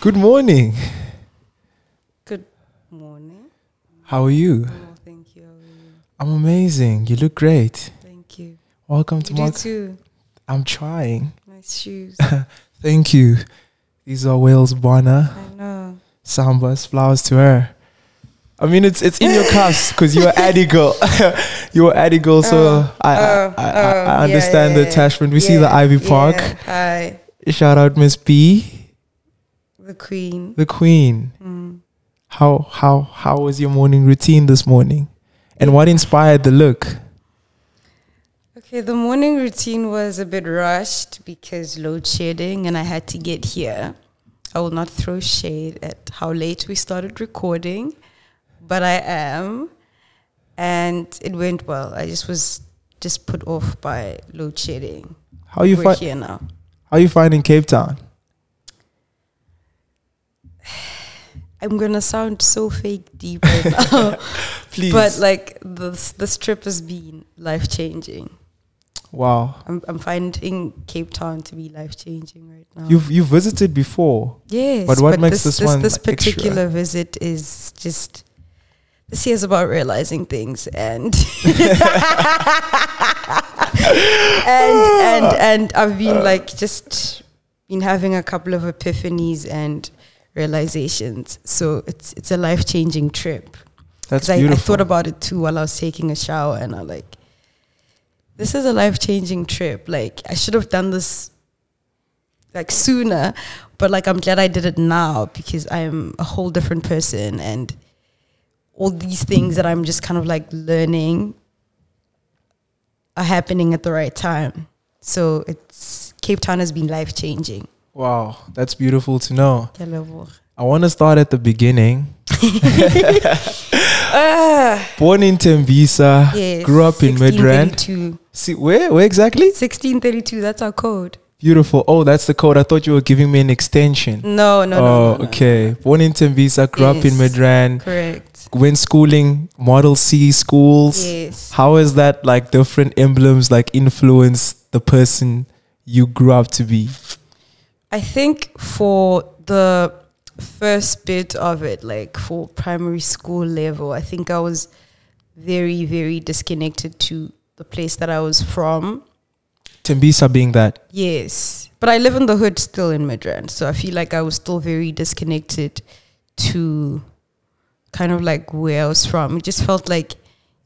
Good morning. Good morning. How are you? Oh, thank you. You? I'm amazing. You look great. Thank you. Welcome to You do Mark. too. I'm trying. Nice shoes. Thank you. These are Wales Bonner. I know. Sambas, flowers to her. I mean, it's it's in your cast because you're Addy girl. you're Addy girl, so Oh, I, I, oh, I, I, oh, I yeah, understand yeah, the attachment. We see the Ivy Park. yeah. Hi, Shout out Miss B, the queen. the queen. Mm. How how how was your morning routine this morning, and what inspired the look? Okay, the morning routine was a bit rushed because load shedding and I had to get here. I will not throw shade at how late we started recording, but I am. And it went well. I just was just put off by load shedding. How are you We're find here now. how are you finding Cape Town? I'm gonna sound so fake deep right now, Please, but like this this trip has been life changing. Wow, I'm I'm finding Cape Town to be life changing right now. you've you've visited before. yes, but what makes this one this extra? particular visit is just this year's about realizing things and and and ah. and I've been like just been having a couple of epiphanies and realizations. So it's it's a life changing trip. That's 'Cause I, I thought about it too while I was taking a shower, and I like, this is a life changing trip. Like I should have done this like sooner, but like I'm glad I did it now because I'm a whole different person, and all these things that I'm just kind of like learning are happening at the right time. So it's Cape Town has been life changing. wow, that's beautiful to know. I want to start at the beginning. Ah, Born in Tembisa, yes, grew up in Midrand. See where where exactly? 1632, that's our code. Beautiful. Oh, that's the code. I thought you were giving me an extension. No, no, oh, no, no, no. okay. Born in Tembisa, grew up in Yes. Midrand. Correct. Went schooling, Model C schools. Yes. How is that like different emblems like influence the person you grew up to be? I think for the first bit of it, like for primary school level, I think I was very, very disconnected to the place that I was from. Tembisa being that. Yes. But I live in the hood still in Midrand. So I feel like I was still very disconnected to kind of like where I was from. It just felt like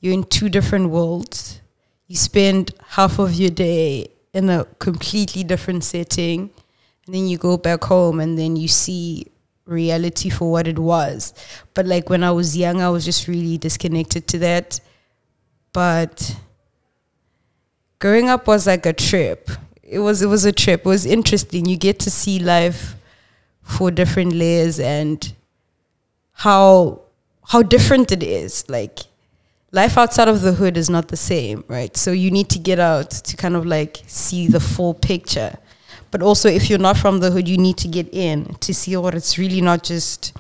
you're in two different worlds. You spend half of your day in a completely different setting. And then you go back home and then you see reality for what it was. But like when I was young, I was just really disconnected to that. But growing up was like a trip. It was it was a trip. It was interesting. You get to see life for different layers and how how different it is. Like life outside of the hood is not the same, right? So you need to get out to kind of like see the full picture. But also if you're not from the hood, you need to get in to see what it's really not just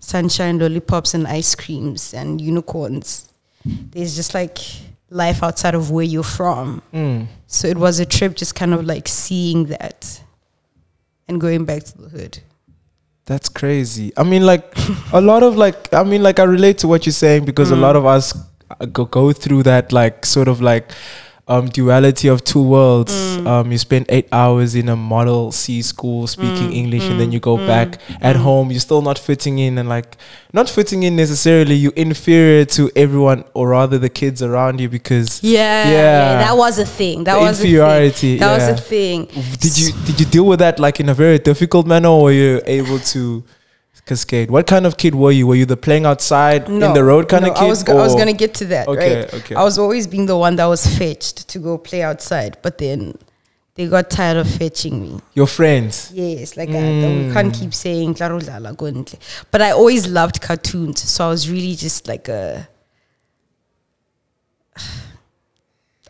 sunshine, lollipops and ice creams and unicorns. There's just like life outside of where you're from. Mm. So it was a trip just kind of like seeing that and going back to the hood. That's crazy. I mean, like a lot of like, I mean, like I relate to what you're saying because a lot of us go go through that like sort of like um duality of two worlds. Mm. Um, you spend eight hours in a Model C school speaking mm, English, and then mm, you go back at home. You're still not fitting in, and like not fitting in necessarily. You're inferior to everyone, or rather the kids around you because Yeah, Yeah. that was a thing. That was inferiority, A thing. That yeah. was a thing. Did you did you deal with that like in a very difficult manner, or were you able to cascade? What kind of kid were you? Were you the playing outside in the road kind no, of kid? I was, I was gonna get to that. Okay, right? okay. I was always being the one that was fetched to go play outside, but then they got tired of fetching me. your friends. Yes, like I, we can't Mm. keep saying "Claro, go and play." But I always loved cartoons, so I was really just like a.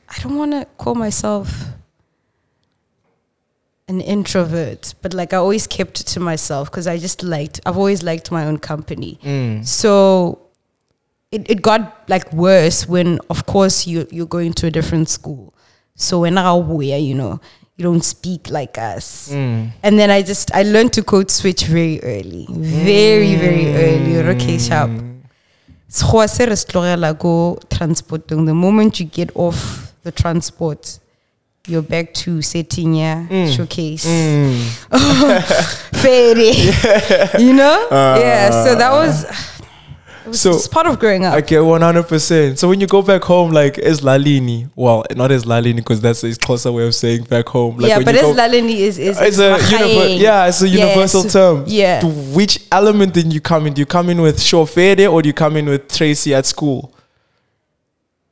I don't want to call myself an introvert, but like I always kept it to myself because I just liked. I've always liked my own company. Mm. So it, it got like worse when, of course, you you're going to a different school. So when I where you know you don't speak like us, Mm. and then I just I learned to code switch very early, very very early. Okay, sharp. Sekgowa se re se transportong. The moment you get off the transport, you're back to setting yeah showcase Mm. fairy. you know? yeah. So that was. It was So- just part of growing up. Okay, one hundred percent. So when you go back home, like is Lalini? Well, not as Lalini because that's a closer way of saying back home. Like yeah, when but as Lalini is is, it's is a univer- yeah, it's a Yeah, universal so- term. yeah. To which element did you come in? Do you come in with Shofede or do you come in with Tracy at school?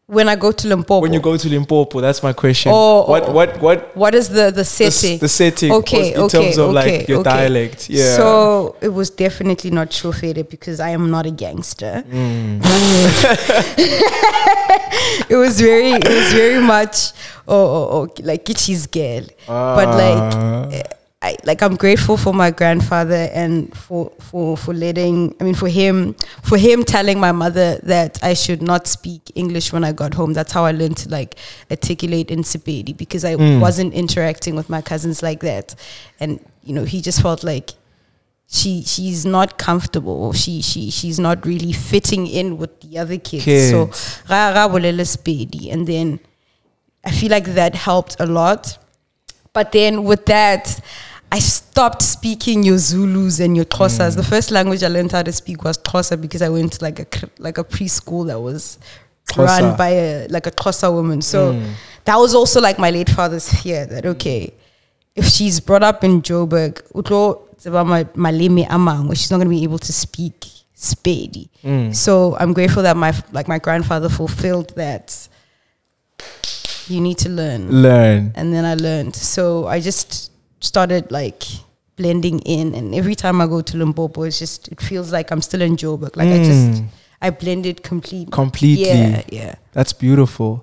When I go to Limpopo. When you go to Limpopo, that's my question. Oh, what what what what is the the the, setting? the setting? Okay, in okay, terms of okay, like your okay. dialect. Yeah. So it was definitely not shofere because I am not a gangster. Mm. it was very, it was very much, oh, oh, oh like Kitschy's girl. but Ah. like, eh, I, like I'm grateful for my grandfather and for for for letting I mean for him for him telling my mother that I should not speak English when I got home. That's how I learned to like articulate in Sepedi because I Mm. wasn't interacting with my cousins like that, and you know he just felt like she she's not comfortable. She she she's not really fitting in with the other kids. So ra- ra and then I feel like that helped a lot. But then with that, I stopped speaking your Zulus and your Xhosas. Mm. The first language I learned how to speak was Xhosa because I went to like a like a preschool that was run by a like a Xhosa woman. So mm. that was also like my late father's fear that okay, if she's brought up in Joburg, utlo tseba ma- maleme a mangwe, she's not going to be able to speak Spedi. Mm. So I'm grateful that my like my grandfather fulfilled that. You need to learn learn. and then I learned. So I just started like blending in, and every time I go to Limpopo, it's just it feels like I'm still in Joburg. Like I just Mm. I blended completely. Completely. Yeah, yeah. That's beautiful.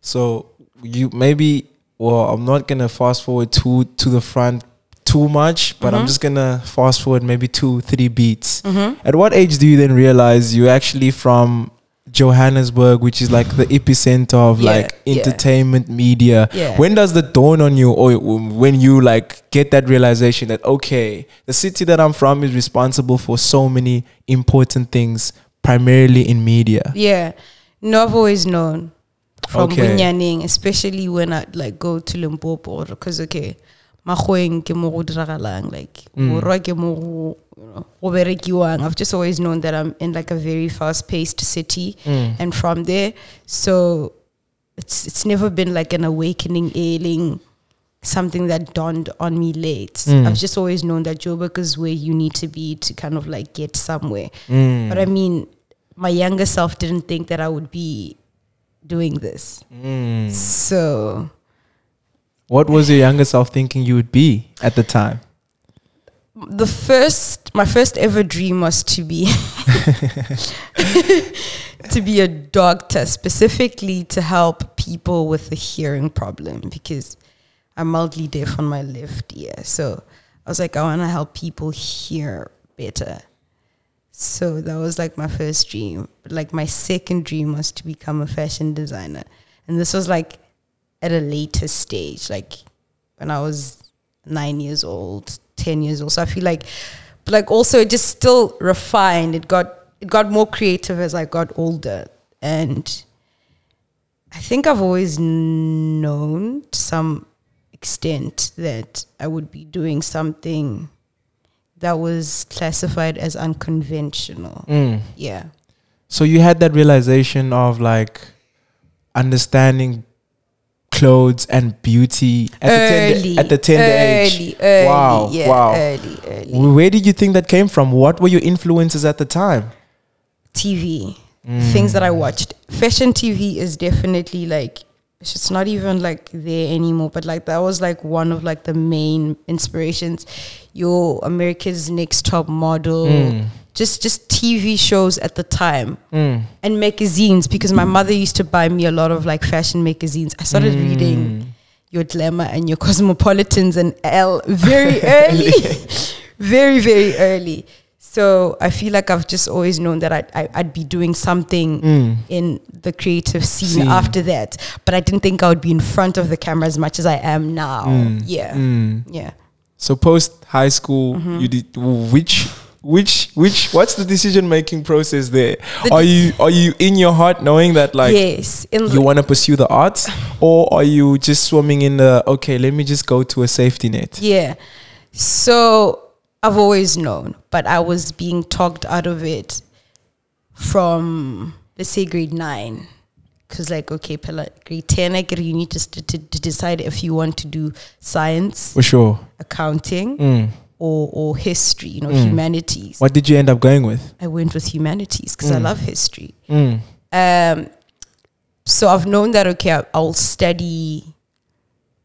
So you maybe well, I'm not gonna fast forward to to the front too much, but Mm-hmm. I'm just gonna fast forward maybe two, three beats. At what age do you then realize you're actually from Johannesburg, which is like the epicenter of Yeah, like yeah. entertainment media? Yeah. When does the dawn on you, or when you like get that realization that okay, the city that I'm from is responsible for so many important things, primarily in media. Yeah. No, I've always known from Okay. Bunyaning, especially when I like go to Limpopo because okay, makgoeng ke mo go diragalang, like Mm. borwa ke mo go, you know, go berekiwang. I've just always known that I'm in like a very fast paced city Mm. and from there so it's it's never been like an awakening ailing something that dawned on me late Mm. i've just always known that joburg is where you need to be to kind of like get somewhere Mm. but i mean my younger self didn't think that i would be doing this Mm. so What was your younger self thinking you would be at the time? The first my first ever dream was to be to be a doctor specifically to help people with a hearing problem because I'm mildly deaf on my left ear. So I was like I want to help people hear better. So that was like my first dream. But like my second dream was to become a fashion designer. And this was like at a later stage like when I was nine years old, ten years old. So I feel like, but like also it just still refined. It got it got more creative as I got older, and I think I've always known to some extent that I would be doing something that was classified as unconventional. Mm. Yeah. So you had that realization of like understanding clothes and beauty at the tender, at the tender early, age. Early, wow, yeah, wow. early, early. Where did you think that came from? What were your influences at the time? TV, mm. things that I watched. Fashion TV is definitely like it's not even like there anymore. But like that was like one of like the main inspirations. Your America's Next Top Model, mm. Just just TV shows at the time Mm. and magazines because my mother used to buy me a lot of like fashion magazines. I started reading your glamour and your cosmopolitans and Elle very early, very very early. So I feel like I've just always known that I'd, I, I'd be doing something Mm. in the creative scene, Scene. after that. But I didn't think I would be in front of the camera as much as I am now. Mm. Yeah, Mm. yeah. So post high school, Mm-hmm. you did which which which what's the decision making process there? The are you are you in your heart knowing that like yes, you want to pursue the arts or are you just swimming in the okay, let me just go to a safety net? Yeah. So I've always known, but I was being talked out of it from let's say grade nine. Cause like okay, Pella, grade ten, like you need to to decide if you want to do science, For sure. accounting, Mm. Or or history. You know, Mm. humanities. What did you end up going with? I went with humanities because I Mm. love history. Mm. Um, so I've known that okay, I'll study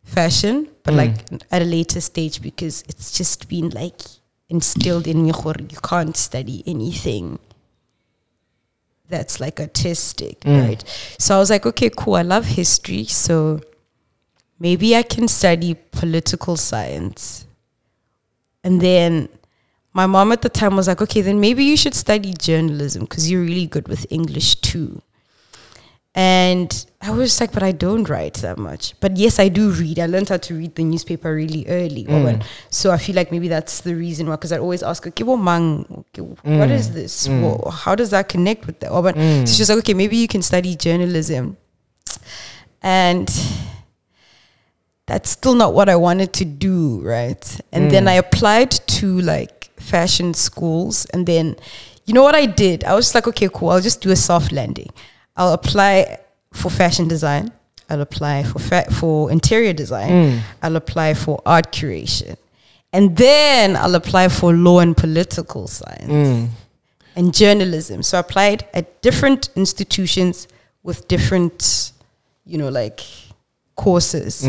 fashion, but Mm. like at a later stage because it's just been like instilled in me. You can't study anything that's like artistic, Mm. right? So I was like, okay, cool. I love history, so maybe I can study political science. And then my mom at the time was like, okay, then maybe you should study journalism because you're really good with English too. And I was like, but I don't write that much. But yes, I do read. I learned how to read the newspaper really early. Mm. So I feel like maybe that's the reason why, because I always ask, okay, well, mang, okay, what Mm. is this? Mm. Well, how does that connect with that? Owen? Mm. So she's like, okay, maybe you can study journalism. And that's still not what I wanted to do, right? And then Mm. I applied to like fashion schools. And then, you know what I did? I was like, okay, cool. I'll just do a soft landing. I'll apply for fashion design. I'll apply for fa- for interior design. Mm. I'll apply for art curation. And then I'll apply for law and political science Mm. and journalism. So I applied at different institutions with different, you know, like courses.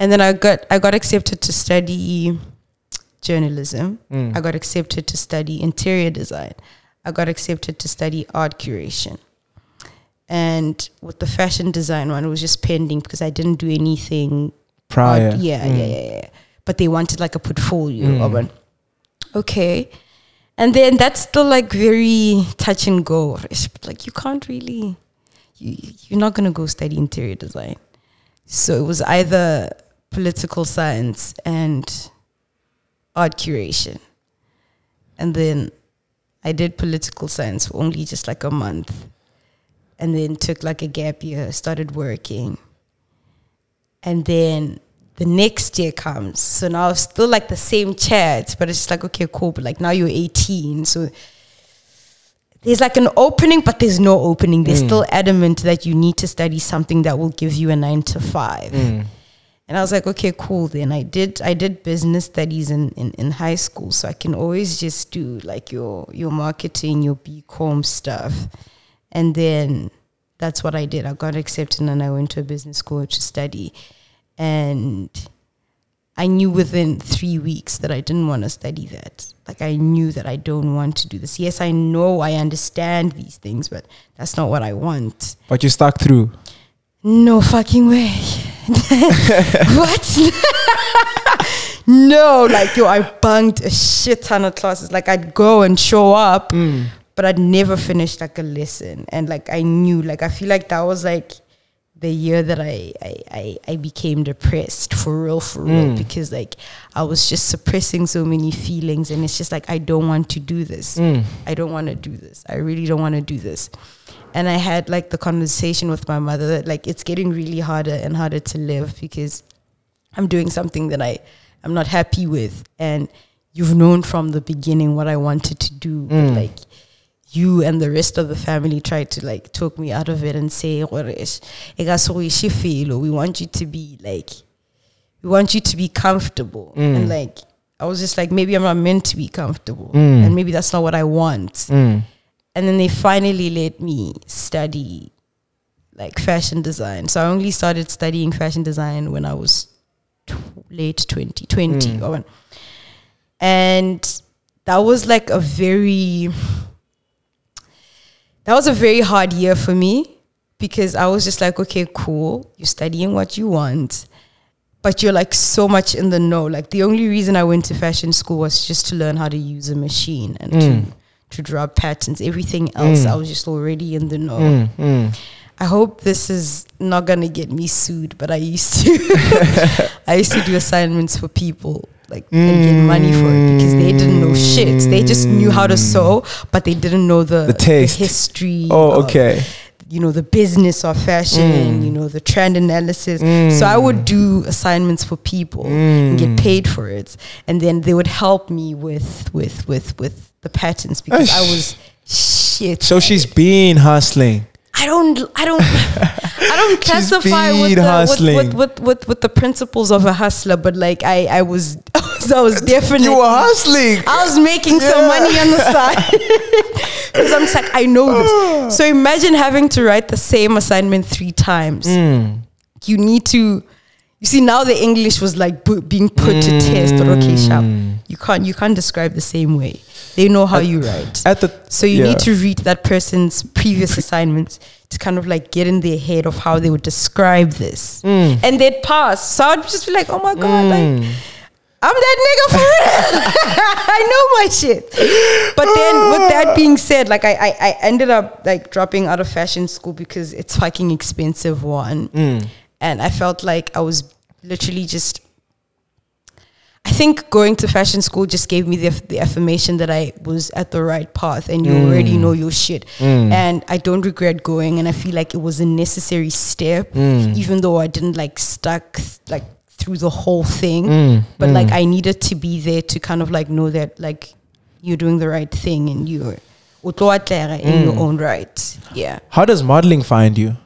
And then I got I got accepted to study journalism. Mm. I got accepted to study interior design. I got accepted to study art curation. And with the fashion design one, it was just pending because I didn't do anything Prior. yeah, Mm. yeah, yeah, yeah. But they wanted like a portfolio Mm. okay. And then that's still like very touch and go. Like you can't really you you're not gonna go study interior design. So it was either political science and art curation. And then I did political science for only just like a month. And then took like a gap year, started working. And then the next year comes. So now it's still like the same chat, but it's just like, okay, cool. But like now you're 18. So there's like an opening, but there's no opening. They're Mm. still adamant that you need to study something that will give you a nine to five. Mm. And I was like, okay, cool. Then I did I did business studies in, in, in high school. So I can always just do like your your marketing, your BCom stuff. And then that's what I did. I got accepted and I went to a business school to study. And I knew within three weeks that I didn't want to study that. Like I knew that I don't want to do this. Yes, I know I understand these things, but that's not what I want. But you stuck through. No fucking way. what? no, like yo, I bunked a shit ton of classes. Like I'd go and show up, Mm. but I'd never finish like a lesson. And like I knew, like I feel like that was like the year that I I, I, I became depressed for real, for real. Mm. Because like I was just suppressing so many feelings and it's just like I don't want to do this. Mm. I don't want to do this. I really don't want to do this. And I had like the conversation with my mother that like it's getting really harder and harder to live because I'm doing something that I I'm not happy with and you've known from the beginning what I wanted to do but Mm. like you and the rest of the family tried to like talk me out of it and say "Gore is- so we she feel we want you to be like we want you to be comfortable Mm. and like I was just like maybe I'm not meant to be comfortable Mm. and maybe that's not what I want Mm. And then they finally let me study like fashion design. So I only started studying fashion design when I was tw- late 2020. Mm. Owen. And that was like a very that was a very hard year for me because I was just like, okay, cool, you're studying what you want. but you're like so much in the know. Like the only reason I went to fashion school was just to learn how to use a machine and Mm. to to draw patterns. Everything else, mm. I was just already in the know. Mm, mm. I hope this is not gonna get me sued, but I used to I used to do assignments for people like and get mm. money for it because they didn't know shit. They just knew how to sew, but they didn't know the, The taste. history. Oh, of, okay. You know the business of fashion. Mm. You know the trend analysis. So I would do assignments for people and get paid for it, and then they would help me with with with with the patterns because I was shit. So she's been hustling. I don't, I don't, I don't classify with the, hustling. with, with, with, with, the principles of a hustler, but like I, I was, I was definitely, You were hustling. I was making some money on the side because I'm just like, I know this. So imagine having to write the same assignment three times. Mm. You need to. You see now the English was like being put to test. Or okay, sharp. Mm. You can't you can't describe the same way. They know how you write. At the So you yeah. need to read that person's previous assignments to kind of like get in their head of how they would describe this. Mm. And they'd pass. So I'd just be like, oh my God, like I'm that nigga for real. I know my shit. But then with that being said, like I, I, I ended up like dropping out of fashion school because it's fucking expensive one. Mm. And I felt like I was literally just I think going to fashion school just gave me the, the affirmation that I was at the right path and you already mm. know your shit. Mm. And I don't regret going. And I feel like it was a necessary step, mm. even though I didn't like stuck like through the whole thing. But like I needed to be there to kind of like know that like you're doing the right thing and you're utloatlega in your own right. Yeah. How does modeling find you?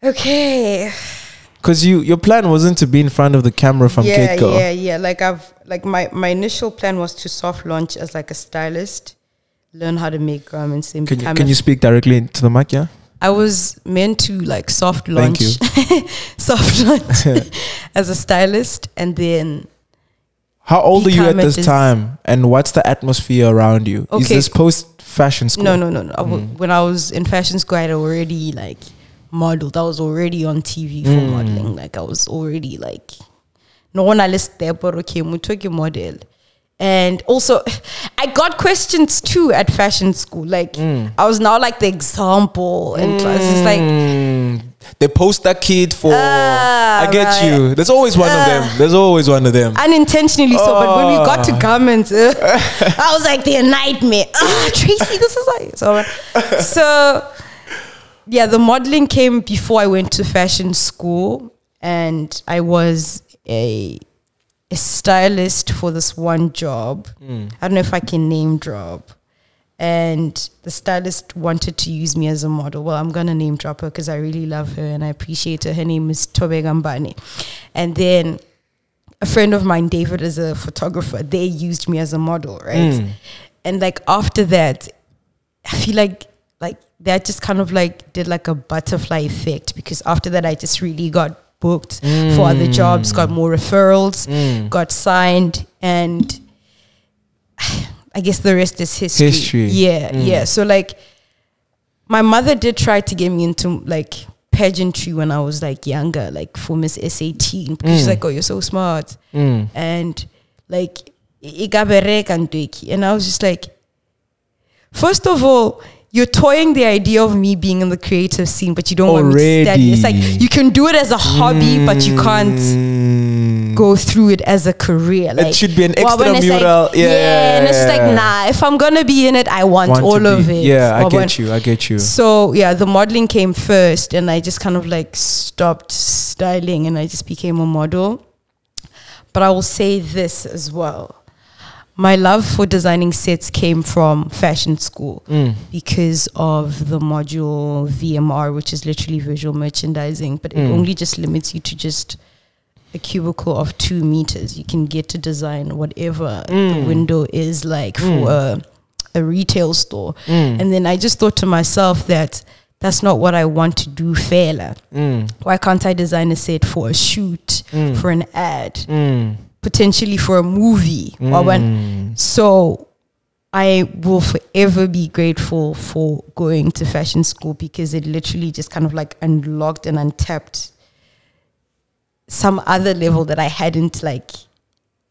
Okay. Because you your plan wasn't to be in front of the camera from yeah, get go. Yeah, yeah. Like I've like my my initial plan was to soft launch as like a stylist, learn how to make garments and Can you, can you speak directly into the mic? Yeah. I was meant to like soft Thank launch, you. soft launch as a stylist, and then How old are you at this time, and what's the atmosphere around you? Is this post fashion school? no, no, no, no. Mm. when I was in fashion school, I had already like modeled. I was already on TV for Mm. modeling. Like I was already like no one I list there, but okay, mutoki model. And also, I got questions too at fashion school. Like Mm. I was now like the example, and class. it's like Mm, the poster kid for. Ah, I get right. you. There's always one of them. There's always one of them. unintentionally so. But when we got to garments, uh, I was like the nightmare. Ah, Tracy, this is like so. So yeah, the modeling came before I went to fashion school, and I was a a stylist for this one job. Hmm. I don't know if I can name drop. And the stylist wanted to use me as a model. Well, I'm gonna name drop her because I really love her and I appreciate her. Her name is Tobe Gambani. And then a friend of mine, David, is a photographer. They used me as a model, right? Hmm. And like after that, I feel like that just kind of like did like a butterfly effect because after that I just really got booked for other mm. jobs, got more referrals, mm. got signed, and I guess the rest is history. History. Yeah, mm. yeah. So like my mother did try to get me into like pageantry when I was like younger, like for Miss S18. Because she's like, Oh, you're so smart. Mm. And like. And I was just like, first of all, you're toying the idea of me being in the creative scene, but you don't want me to study. It's like you can do it as a hobby, but you can't Mm. go through it as a career. Like, should be an well, when like- extramural- yeah, and it's just like, nah. If I'm gonna be in it, I want, Want all of it. Yeah, I Well, get you. I get you. so yeah, the modeling came first, and I just kind of like stopped styling, and I just became a model. But I will say this as well: my love for designing sets came from fashion school Mm. because of the module VMR, which is literally visual merchandising, but it Mm. only just limits you to just a cubicle of two meters. You can get to design whatever the Mm. window is like for a, a retail store. Mm. And then I just thought to myself that that's not what I want to do, fela. Mm. Why can't I design a set for a shoot, Mm. for an ad, Mm. Potentially for a movie? Or when, Mm. so I will forever be grateful for going to fashion school because it literally just kind of like unlocked and untapped some other level that I hadn't like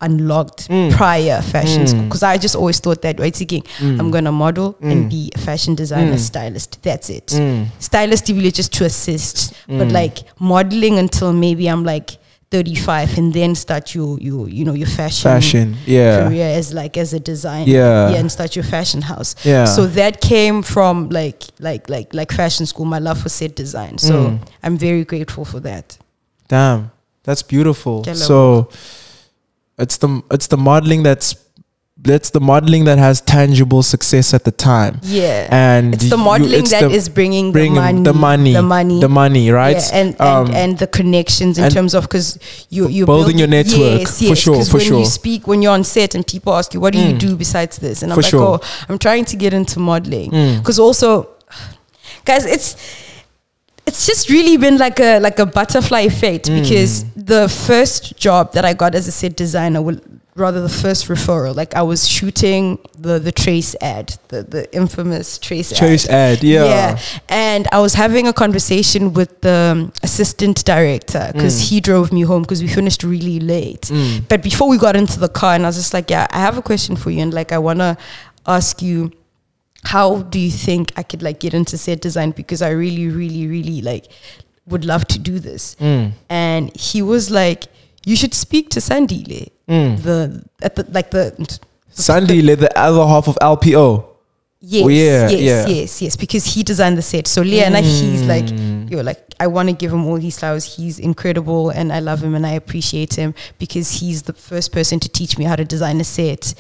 unlocked Mm. prior fashion Mm. school because I just always thought that right thinking I'm gonna model and be a fashion designer Mm. stylist that's it Mm. stylist really just to assist but Mm. like modeling until maybe I'm like 35 and then start your your you know your fashion, Fashion. Yeah. career as like as a designer Yeah. yeah and start your fashion house Yeah. so that came from like like like like fashion school my love for set design so Mm. i'm very grateful for that Damn, that's beautiful. Ke So it's the it's the modeling that's that's the modeling that has tangible success at the time, yeah and it's the you- modeling it's that the is bringing, bringing the money the money, the money the money, right? Yeah, and, and, Um, and the connections in terms of because you you're building your network, yes, for yes, sure, 'cause for when sure. you speak when you're on set and people ask you what do you Mm. do besides this and I'm For like sure. oh I'm trying to get into modeling Mm. because also guys it's it's just really been like a like a butterfly effect Mm. because the first job that I got as a set designer rather the first referral like I was shooting the the trace ad the the infamous trace ad Choice ad, yeah. Yeah, and I was having a conversation with the um, assistant director because Mm. he drove me home because we finished really late. Mm. But before we got into the car, and I was just like, "Yeah, I have a question for you, and like, I wanna ask you, how do you think I could like get into set design? Because I really, really, really like would love to do this." Mm. And he was like, "You should speak to Sandile, Mm. the at the like the." Sandile the other half of LPO. Yes, Oh, yeah, yes, yeah. yes, yes. Because he designed the set. So Leanna, he's like, Mm. yo, like I want to give him all these flowers. He's incredible, and I love him, and I appreciate him because he's the first person to teach me how to design a set.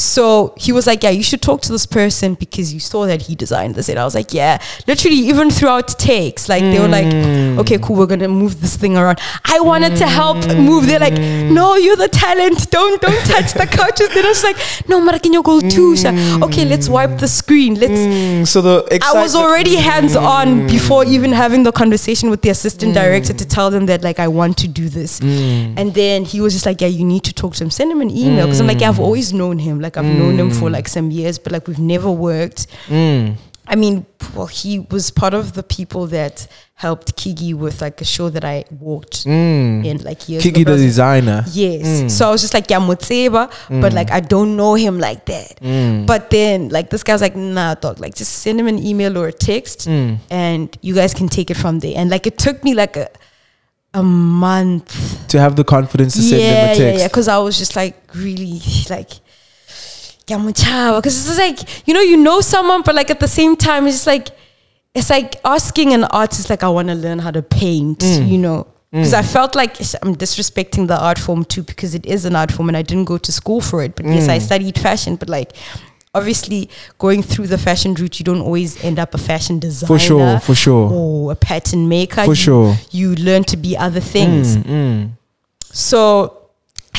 So he was like, yeah, you should talk to this person because you saw that he designed this. And I was like, yeah, literally, even throughout takes, like they were like, Mm. okay, cool, we're gonna move this thing around. I wanted to help move. They're like, no, you're the talent. Don't don't touch the couches. Then I was like, no, you go too? Sha? Okay, let's wipe the screen. Let's Mm, so the I was already hands on before even having the conversation with the assistant director to tell them that like I want to do this. Mm. And then he was just like, "Yeah, you need to talk to him. Send him an email." Because I'm like, "Yeah, I've always known him. Like I've known him for like some years, but like we've never worked." Mm. I mean, well, he was part of the people that helped Kigi with like a show that I walked Mm. in like years. Kiki the designer. Yes. Mm. So I was just like, yeah, Mutseba, but like I don't know him like that. Mm. But then like this guy's like, nah, dog, like just send him an email or a text Mm. and you guys can take it from there. And like it took me like a a month. to have the confidence to send yeah, them a yeah, text. yeah. Because I was just like really like yeah, because it's just like you know, you know someone, but like at the same time, it's just like it's like asking an artist like I want to learn how to paint, Mm. you know. Because I felt like I'm disrespecting the art form too, because it is an art form and I didn't go to school for it. But yes, I Mm. studied fashion, but like obviously going through the fashion route, you don't always end up a fashion designer For sure, for sure. or a pattern maker. For You- sure. You learn to be other things. Mm, mm. So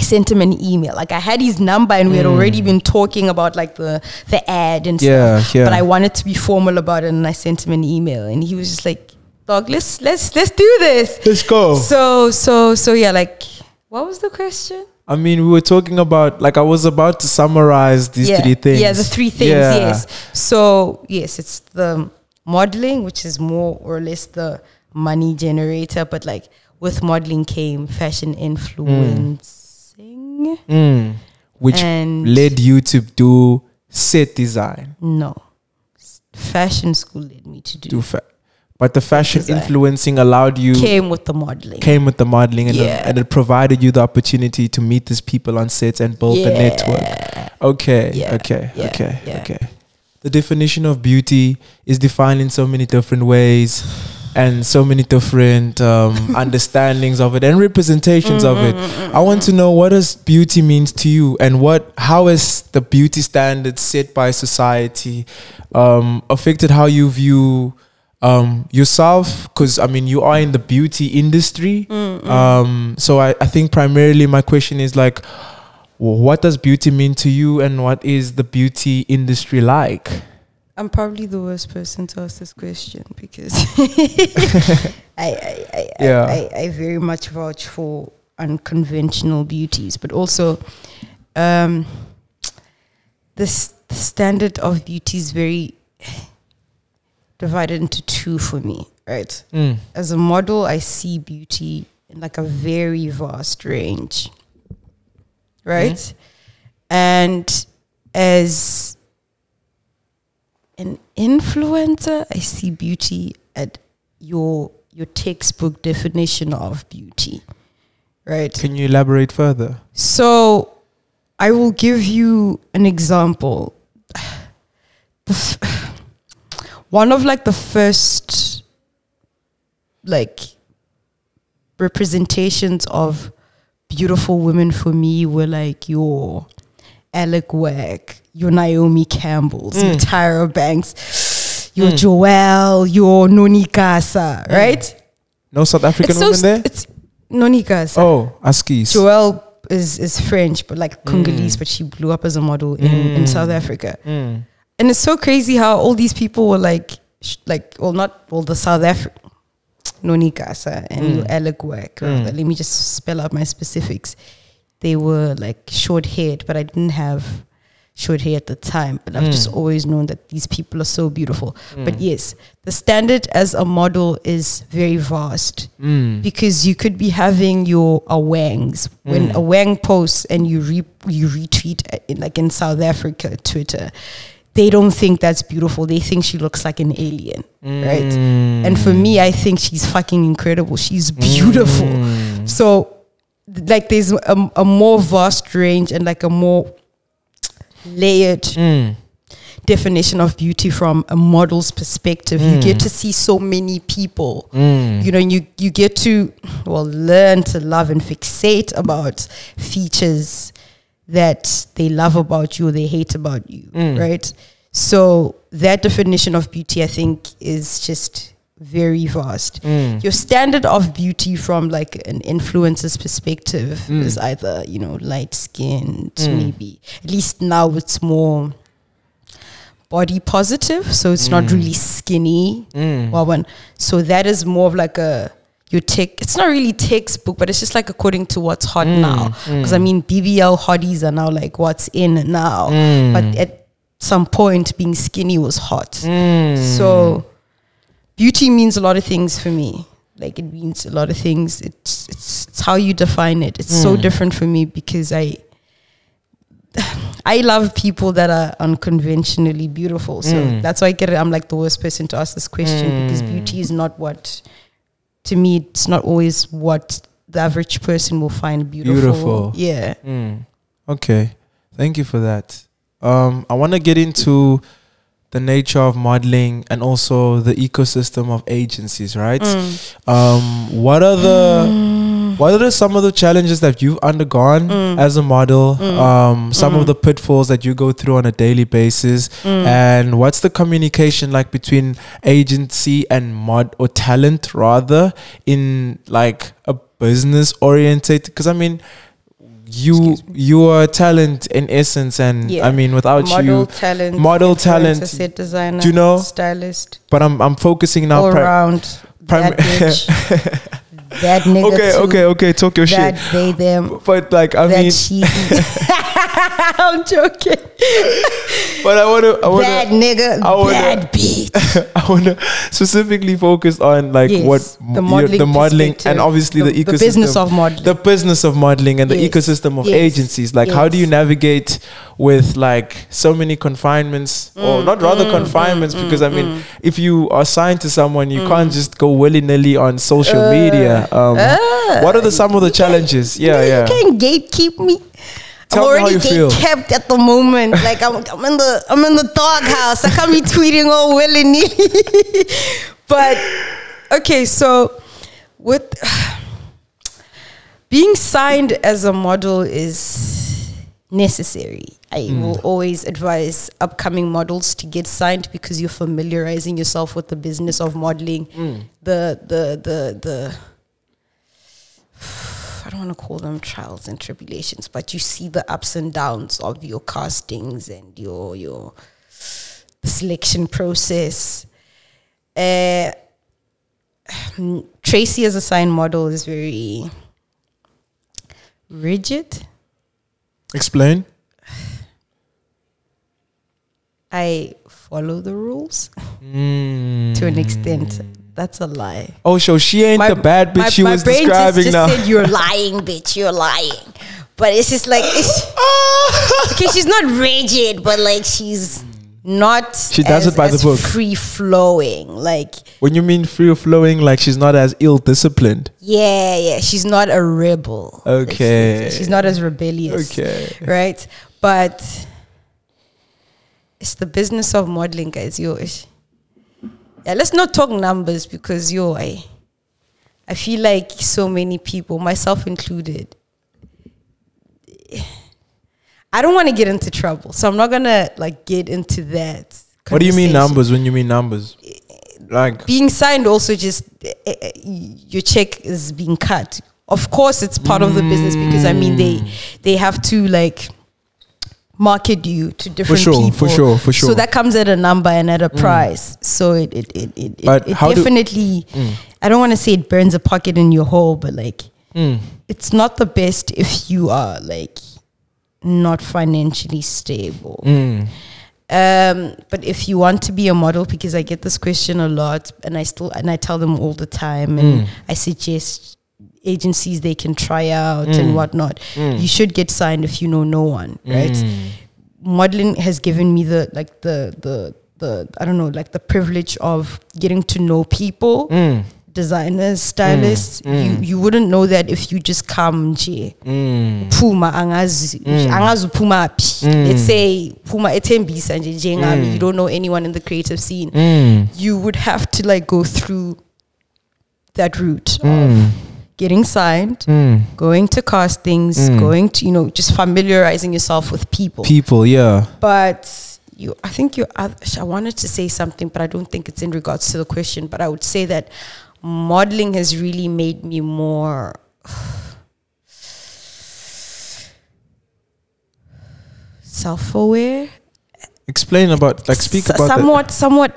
I sent him an email. Like I had his number and we had already been talking about like the the ad and. Yeah, stuff. yeah. But I wanted to be formal about it and I sent him an email and he was just like, Dog, let's let's let's do this. Let's go. So so so yeah, like what was the question? I mean, we were talking about like I was about to summarize these yeah. three things. Yeah, the three things, Yeah. yes. So yes, it's the modeling, which is more or less the money generator, but like with modeling came fashion influence. Mm. Mm. Which and led you to do set design. No. Fashion school led me to do. Do fa- but the fashion design. influencing allowed you Came with the modeling. came with the modeling and, Yeah. and it provided you the opportunity to meet these people on sets and build the network. Okay, Yeah, okay, yeah, okay, yeah. okay. The definition of beauty is defined in so many different ways and so many different um, understandings of it and representations of it. Mm-hmm, I want to know what does beauty means to you and what how has the beauty standards set by society um, affected how you view um, yourself because I mean you are in the beauty industry. Um, so I, I think primarily my question is like, what does beauty mean to you, and what is the beauty industry like? I'm probably the worst person to ask this question because I, I, I, Yeah. I, I, very much vouch for unconventional beauties, but also um, this the standard of beauty is very divided into two for me, right? Mm. As a model, I see beauty in like a very vast range. Right? And as an influencer, I see beauty at your your textbook definition of beauty. Right? Can you elaborate further? So I will give you an example. One of like the first like representations of beautiful women for me were like your Alek Wek, your Naomi Campbell's, your mm. Tyra Banks, your mm. Joelle, your Noni Gasa, mm. right? No South African It's so women st- there? it's Noni Gasa. Oh, Askis. Joelle is is French, but like Congolese, but she blew up as a model in, in South Africa. Mm. And it's so crazy how all these people were like, sh- like, well, not well, the South African. Noni Gasa and your Alek Wek. Let me just spell out my specifics. They were like short haired, but I didn't have short hair at the time. But I've just hmm. always known that these people are so beautiful. Hmm. But yes, the standard as a model is very vast Mm. because you could be having your a wangs when hmm. a wang posts and you re, you retweet uh, in, like in South Africa Twitter. They don't think that's beautiful. They think she looks like an alien, right? And for me, I think she's fucking incredible. She's beautiful. So, like, there's a, a more vast range and like a more layered Mm. definition of beauty from a model's perspective. You get to see so many people. Mm. You know, you you get to well learn to love and fixate about features that they love about you or they hate about you, right? So that definition of beauty, I think, is just very vast. Mm. Your standard of beauty from like an influencer's perspective mm. is either you know light skinned, mm. maybe at least now it's more body positive, so it's not really skinny. Well, when so that is more of like a your tech. It's not really textbook, but it's just like according to what's hot now. Because I mean, BBL hotties are now like what's in now, but at some point, being skinny was hot. So beauty means a lot of things for me. Like it means a lot of things. It's it's, it's how you define it. It's so different for me because I I love people that are unconventionally beautiful. So that's why I get it. I'm like the worst person to ask this question because beauty is not what to me it's not always what the average person will find beautiful. Beautiful. Yeah. Mm. Okay. Thank you for that. Um, I want to get into the nature of modeling and also the ecosystem of agencies, right? Mm. Um, what are the mm. what are some of the challenges that you've undergone mm. as a model? Um, some of the pitfalls that you go through on a daily basis, and what's the communication like between agency and mod or talent rather in like a business oriented? Because I mean you your talent in essence and Yeah. i mean without model you talent, model talent, set designer, you know? stylist, but i'm i'm focusing now all pri- around. prim- that bitch, that nigga okay too, okay okay talk your that shit they them, but like i that mean she. I'm joking. but i want to i That to nigga, I wanna- that bitch. I want to specifically focus on like Yes, what the modeling, the modeling and obviously the, the, ecosystem, the business of modeling. the business of modeling and the ecosystem of yes, agencies. Like, how do you navigate with like so many confinements, Mm, or not rather confinements? because I mean, if you are signed to someone, you Mm. can't just go willy nilly on social Uh, media. Um, what are the some of the challenges? Yeah, you yeah. can't gatekeep me. Tell I'm already feel. kept at the moment. Like I'm, I'm in the I'm in the doghouse. I can't be tweeting all willy nilly. but okay, so with being signed as a model is necessary. I mm. will always advise upcoming models to get signed because you're familiarizing yourself with the business of modeling. Mm. The the the the I don't want to call them trials and tribulations, but you see the ups and downs of your castings and your your selection process. Uh, Tracy as a sign model is very rigid. Explain. I follow the rules Mm. to an extent. That's a lie. Oh, so she ain't the bad bitch she was brain describing just, now. just said you're lying, bitch. You're lying. But it's just like it's, okay. She's not rigid, but like she's not. She does as- it by the book. Free flowing, like when you mean free flowing, like she's not as ill disciplined. yeah, yeah. She's not a rebel. Like, she's- Okay. she's not as rebellious. Okay. right? But it's the business of modeling, guys. Yo, ish. Yeah. Let's not talk numbers because yo, I, I feel like so many people, myself included. I don't want to get into trouble, so I'm not gonna like get into that. What do you mean numbers when you mean numbers? Like being signed also just eh, your check is being cut of course it's part of the business because i mean they they have to like market you to different sure, people. for sure, for sure. so that comes at a number and at a price. So it it it, it, But it how do- definitely i don't want to say it burns a pocket in your hole but like mm, it's not the best if you are like not financially stable. Mm, um, but if you want to be a model, because I get this question a lot, and I still and I tell them all the time, and Mm. I suggest agencies they can try out Mm. and whatnot. mm, You should get signed if you know no one, right? mm, Modeling has given me the like the the the I don't know like the privilege of getting to know people, mm, designers, stylists. mm. You you wouldn't know that if you just come nje mm, phuma angazi Mm. angazi uphuma phi Mm. let's say phuma ethembisa nje njengami Mm. you don't know anyone in the creative scene mm, you would have to like go through that route of mm, getting signed mm. going to castings Mm. going to you know just familiarizing yourself with people People, yeah. but you i think you I, I wanted to say something but i don't think it's in regards to the question but i would say that modeling has really made me more self-aware Explain about like speak S- about that. somewhat somewhat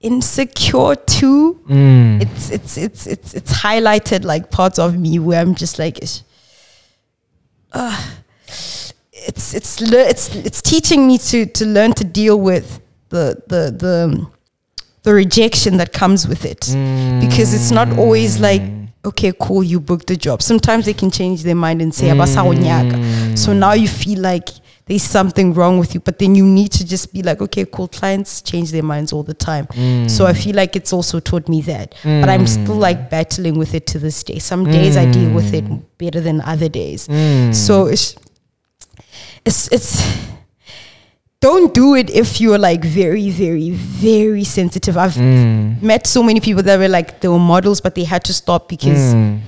insecure too. Mm, it's it's it's it's it's highlighted like parts of me where i'm just like uh, it's it's le- it's it's teaching me to to learn to deal with the the the the rejection that comes with it. Because it's not always like okay cool you booked the job. Sometimes they can change their mind and say "Abasawonyaka." so now you feel like there's something wrong with you but then you need to just be like okay cool clients change their minds all the time. So i feel like it's also taught me that but i'm still like battling with it to this day. Some days i deal with it better than other days. Mm. so it's it's it's don't do it if you're like very very very sensitive. I've Mm, met so many people that were like they were models but they had to stop because mm,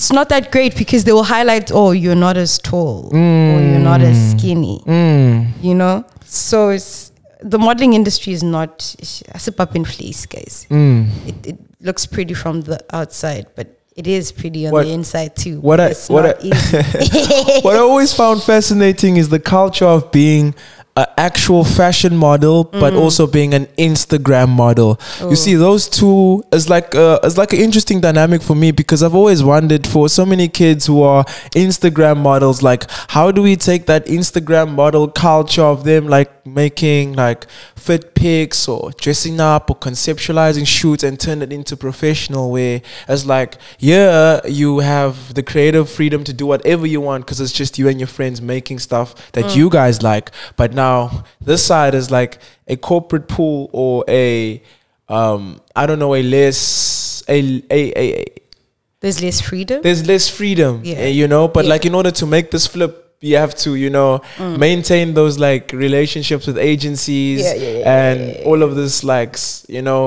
it's not that great because they will highlight oh you're not as tall or you're not as skinny mm. you know so it's the modeling industry is not it's a pop in fleece guys Mm. it, it looks pretty from the outside but it is pretty on What- the inside too what I- it's what not I- easy. what I always found fascinating is the culture of being an actual fashion model, but also being an Instagram model. You see, those two is like uh, is like an interesting dynamic for me because I've always wondered for so many kids who are Instagram models, like how do we take that Instagram model culture of them like making like fit pics or dressing up or conceptualizing shoots and turn it into professional where as like yeah you have the creative freedom to do whatever you want because it's just you and your friends making stuff that you guys like. But now this side is like a corporate pool or a um i don't know a less a a, a, a there's less freedom there's less freedom Yeah. eh, you know but Yeah. like in order to make this flip you have to you know maintain those like relationships with agencies yeah, and all of this like you know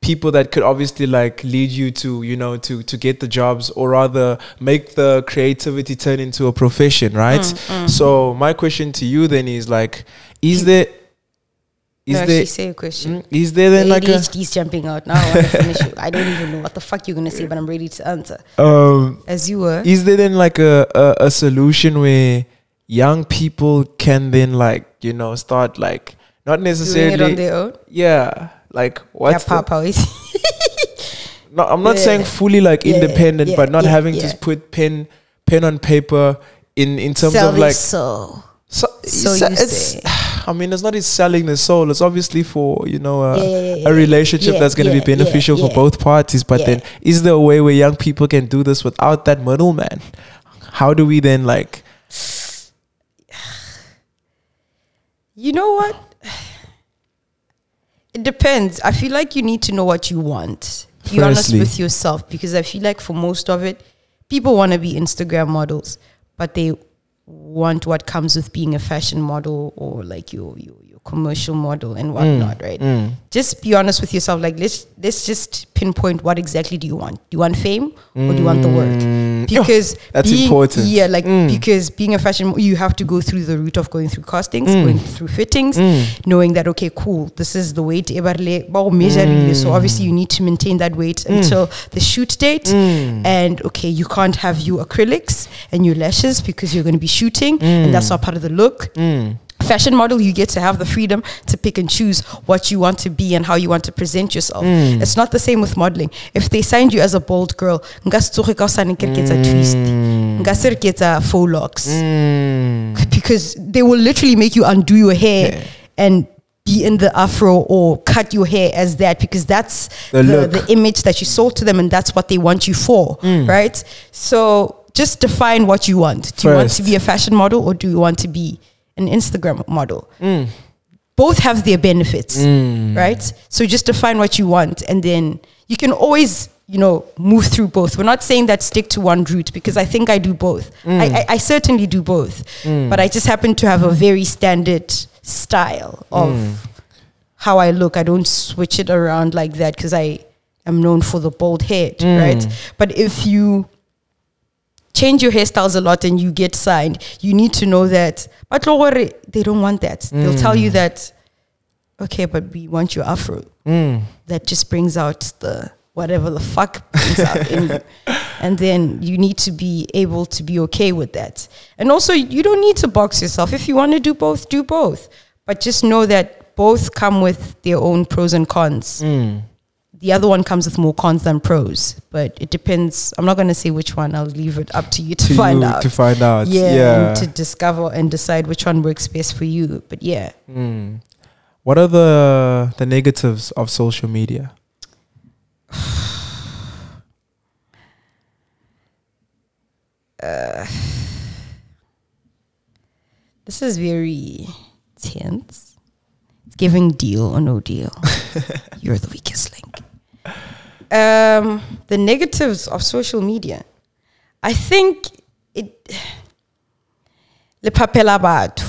people that could obviously like lead you to you know to to get the jobs or rather make the creativity turn into a profession right Mm, so my question to you then is like is there is no, there actually say a question mm, is there then the like a ADHD's jumping out now. I finish it. I don't even know what the fuck you're gonna say, but I'm ready to answer. um As you were, is there then like a, a, a solution where young people can then like you know start like not doing necessarily it on their own. yeah like what's the, papa is. no, I'm not Yeah. saying fully like Yeah, independent yeah, but not having to put pen pen on paper in in terms Sell of like so. so, So so you it's say. I mean, it's not it's selling the soul. It's obviously for you know a, Yeah, yeah, a relationship yeah, that's going to be beneficial for both parties. But then, is there a way where young people can do this without that middleman? How do we then like? You know what? It depends. I feel like you need to know what you want. Be honest with yourself because I feel like for most of it, people want to be Instagram models, but they want what comes with being a fashion model or like your your, commercial model and whatnot, right? Mm. Just be honest with yourself. Like let's let's just pinpoint what exactly do you want? Do you want fame or do you want the work? Mm. Because that's being- important. Yeah, like Mm. because being a fashion, you have to go through the route of going through castings, Mm. going through fittings, Mm. knowing that okay, cool, this is the weight. bao measurile. So obviously you need to maintain that weight until the shoot date. Mm. And okay, you can't have your acrylics and your lashes because you're going to be shooting, and that's not part of the look. Mm. Fashion model, you get to have the freedom to pick and choose what you want to be and how you want to present yourself. Mm. It's not the same with modeling. If they signed you as a bold girl, nka se tsoge ka o sa ne ke re ke etsa twist, nka se re ke etsa faux locks Mm. because they will literally make you undo your hair Yeah. and be in the afro or cut your hair as that because that's The the, the image that you sold to them and that's what they want you for, Mm. right? So just define what you want. Do you want to be a fashion model or do you want to be an Instagram model? Mm. Both have their benefits Mm. right? So just define what you want, and then you can always, you know, move through both. We're not saying that stick to one route because I think I do both. I, I, I certainly do both, but I just happen to have a very standard style of how I look. I don't switch it around like that because I am known for the bald head, right? But if you change your hairstyles a lot and you get signed, you need to know that. But don't worry, they don't want that. They'll tell you that, okay, but we want your afro. Mm. That just brings out the whatever the fuck brings out in you. And then you need to be able to be okay with that. And also, you don't need to box yourself. If you want to do both, do both. But just know that both come with their own pros and cons Mm. The other one comes with more cons than pros, but it depends. I'm not going to say which one. I'll leave it up to you to, To find you out. to find out. yeah, Yeah. to discover and decide which one works best for you. But yeah, Mm. What are the the negatives of social media? this is very tense. It's giving deal or no deal. You're the weakest link. Um, the negatives of social media. I think it. Le papela batho.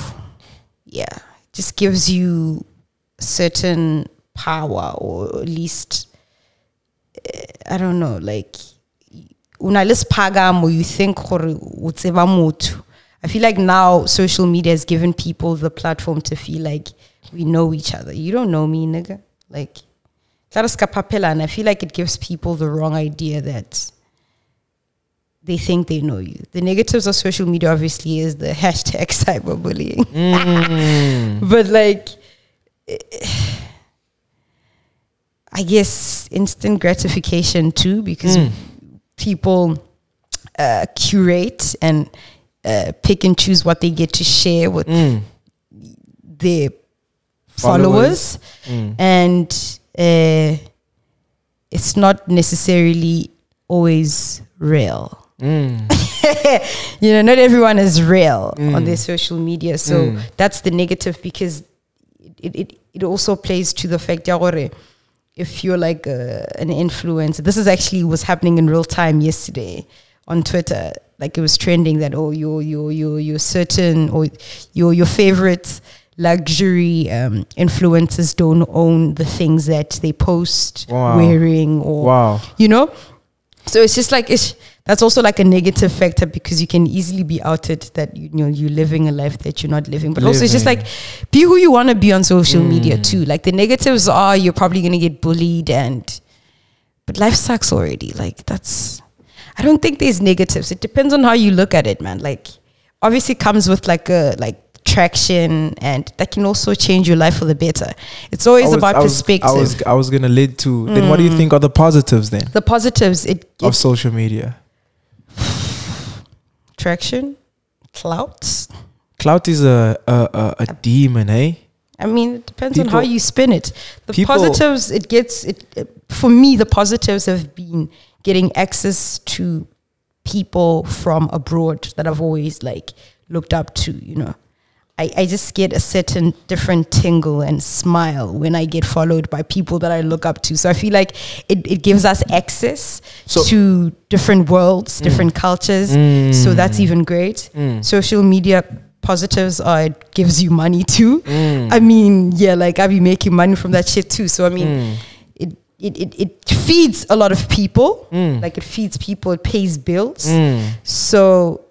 Yeah, just gives you certain power or at least eh, I don't know, like una le siphakamo you think gore o. I feel like now social media has given people the platform to feel like we know each other. You don't know me, nigga. Like re ska phaphelana. I feel like it gives people the wrong idea that they think they know you. The negatives of social media obviously is the hashtag cyberbullying. but like I guess instant gratification too, because people uh, curate and uh, pick and choose what they get to share with Mm. their Followers. followers, and uh, it's not necessarily always real. Mm. you know, not everyone is real on their social media. So that's the negative because it, it, it also plays to the fact if you're like a, an influencer, this is actually was happening in real time yesterday on Twitter. Like it was trending that oh your your your your certain or your your favorite luxury um, influencers don't own the things that they post Wow. wearing or Wow. you know? So it's just like it's that's also like a negative factor because you can easily be outed that you, know you're living a life that you're not living. But also it's just like be who you want to be on social media too. Like the negatives are you're probably going to get bullied and but life sucks already. Like that's i don't think there's negatives. It depends on how you look at it man. Like obviously comes with like a like traction and that can also change your life for the better it's always was- about I was- perspective I was I was gonna lead to. Then what do you think are the positives then the positives it, of social media? traction clout Clout is a a, a, a demon, eh? I mean, it depends on how you spin it. The people- positives, it gets it. it- For me, the positives have been getting access to people from abroad that I've always like looked up to. You know, I, I just get a certain different tingle and smile when I get followed by people that I look up to. So I feel like it, it gives us access So- to different worlds, mm. different cultures. So mm. that's even great. Mm. Social media positives are it gives you money too. I mean, yeah, like I be making money from that shit too. So I mean, it, it, it, it feeds a lot of people. Like it feeds people, it pays bills. So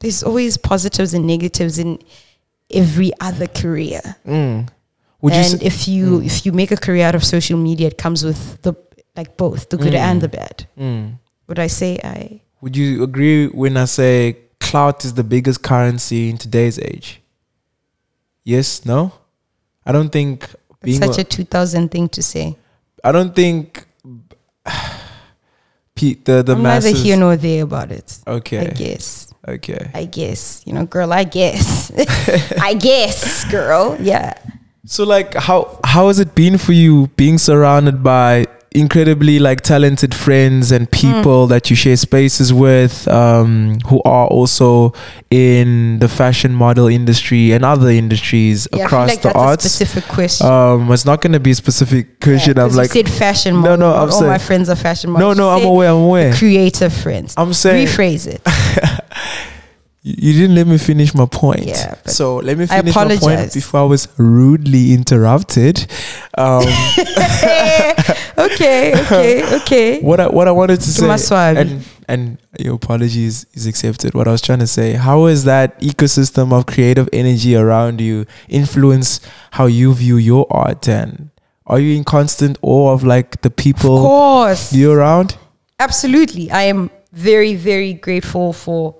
there's always positives and negatives in every other career. Mm. Would you and say, if you mm. if you make a career out of social media, it comes with the like both the good mm. and the bad. Would I say I? would you agree when I say clout is the biggest currency in today's age? Yes, no? I don't think being such a- a 2000 thing to say. I don't think Pe- the the I'm masses neither here nor there about it. Okay. I guess. Okay. I guess. You know, girl. I guess. I guess, girl. Yeah. So like how how has it been for you being surrounded by incredibly like talented friends and people that you share spaces with um who are also in the fashion model industry and other industries Yeah, across like the arts a specific question. um it's not going to be a specific question Yeah, i'm like you said fashion No, model. no, I'm all saying- my friends are fashion no models. no You i'm said aware i'm aware Creative friends. i'm saying Rephrase it. you didn't let me finish my point. Yeah, so let me finish my point before I was rudely interrupted. Um, okay, okay, okay. what I what I wanted to say, Maswabi. and and your apology is, is accepted. What I was trying to say, how has that ecosystem of creative energy around you influence how you view your art? And are you in constant awe of like the Of people course. you're around? Absolutely. I am very, very grateful for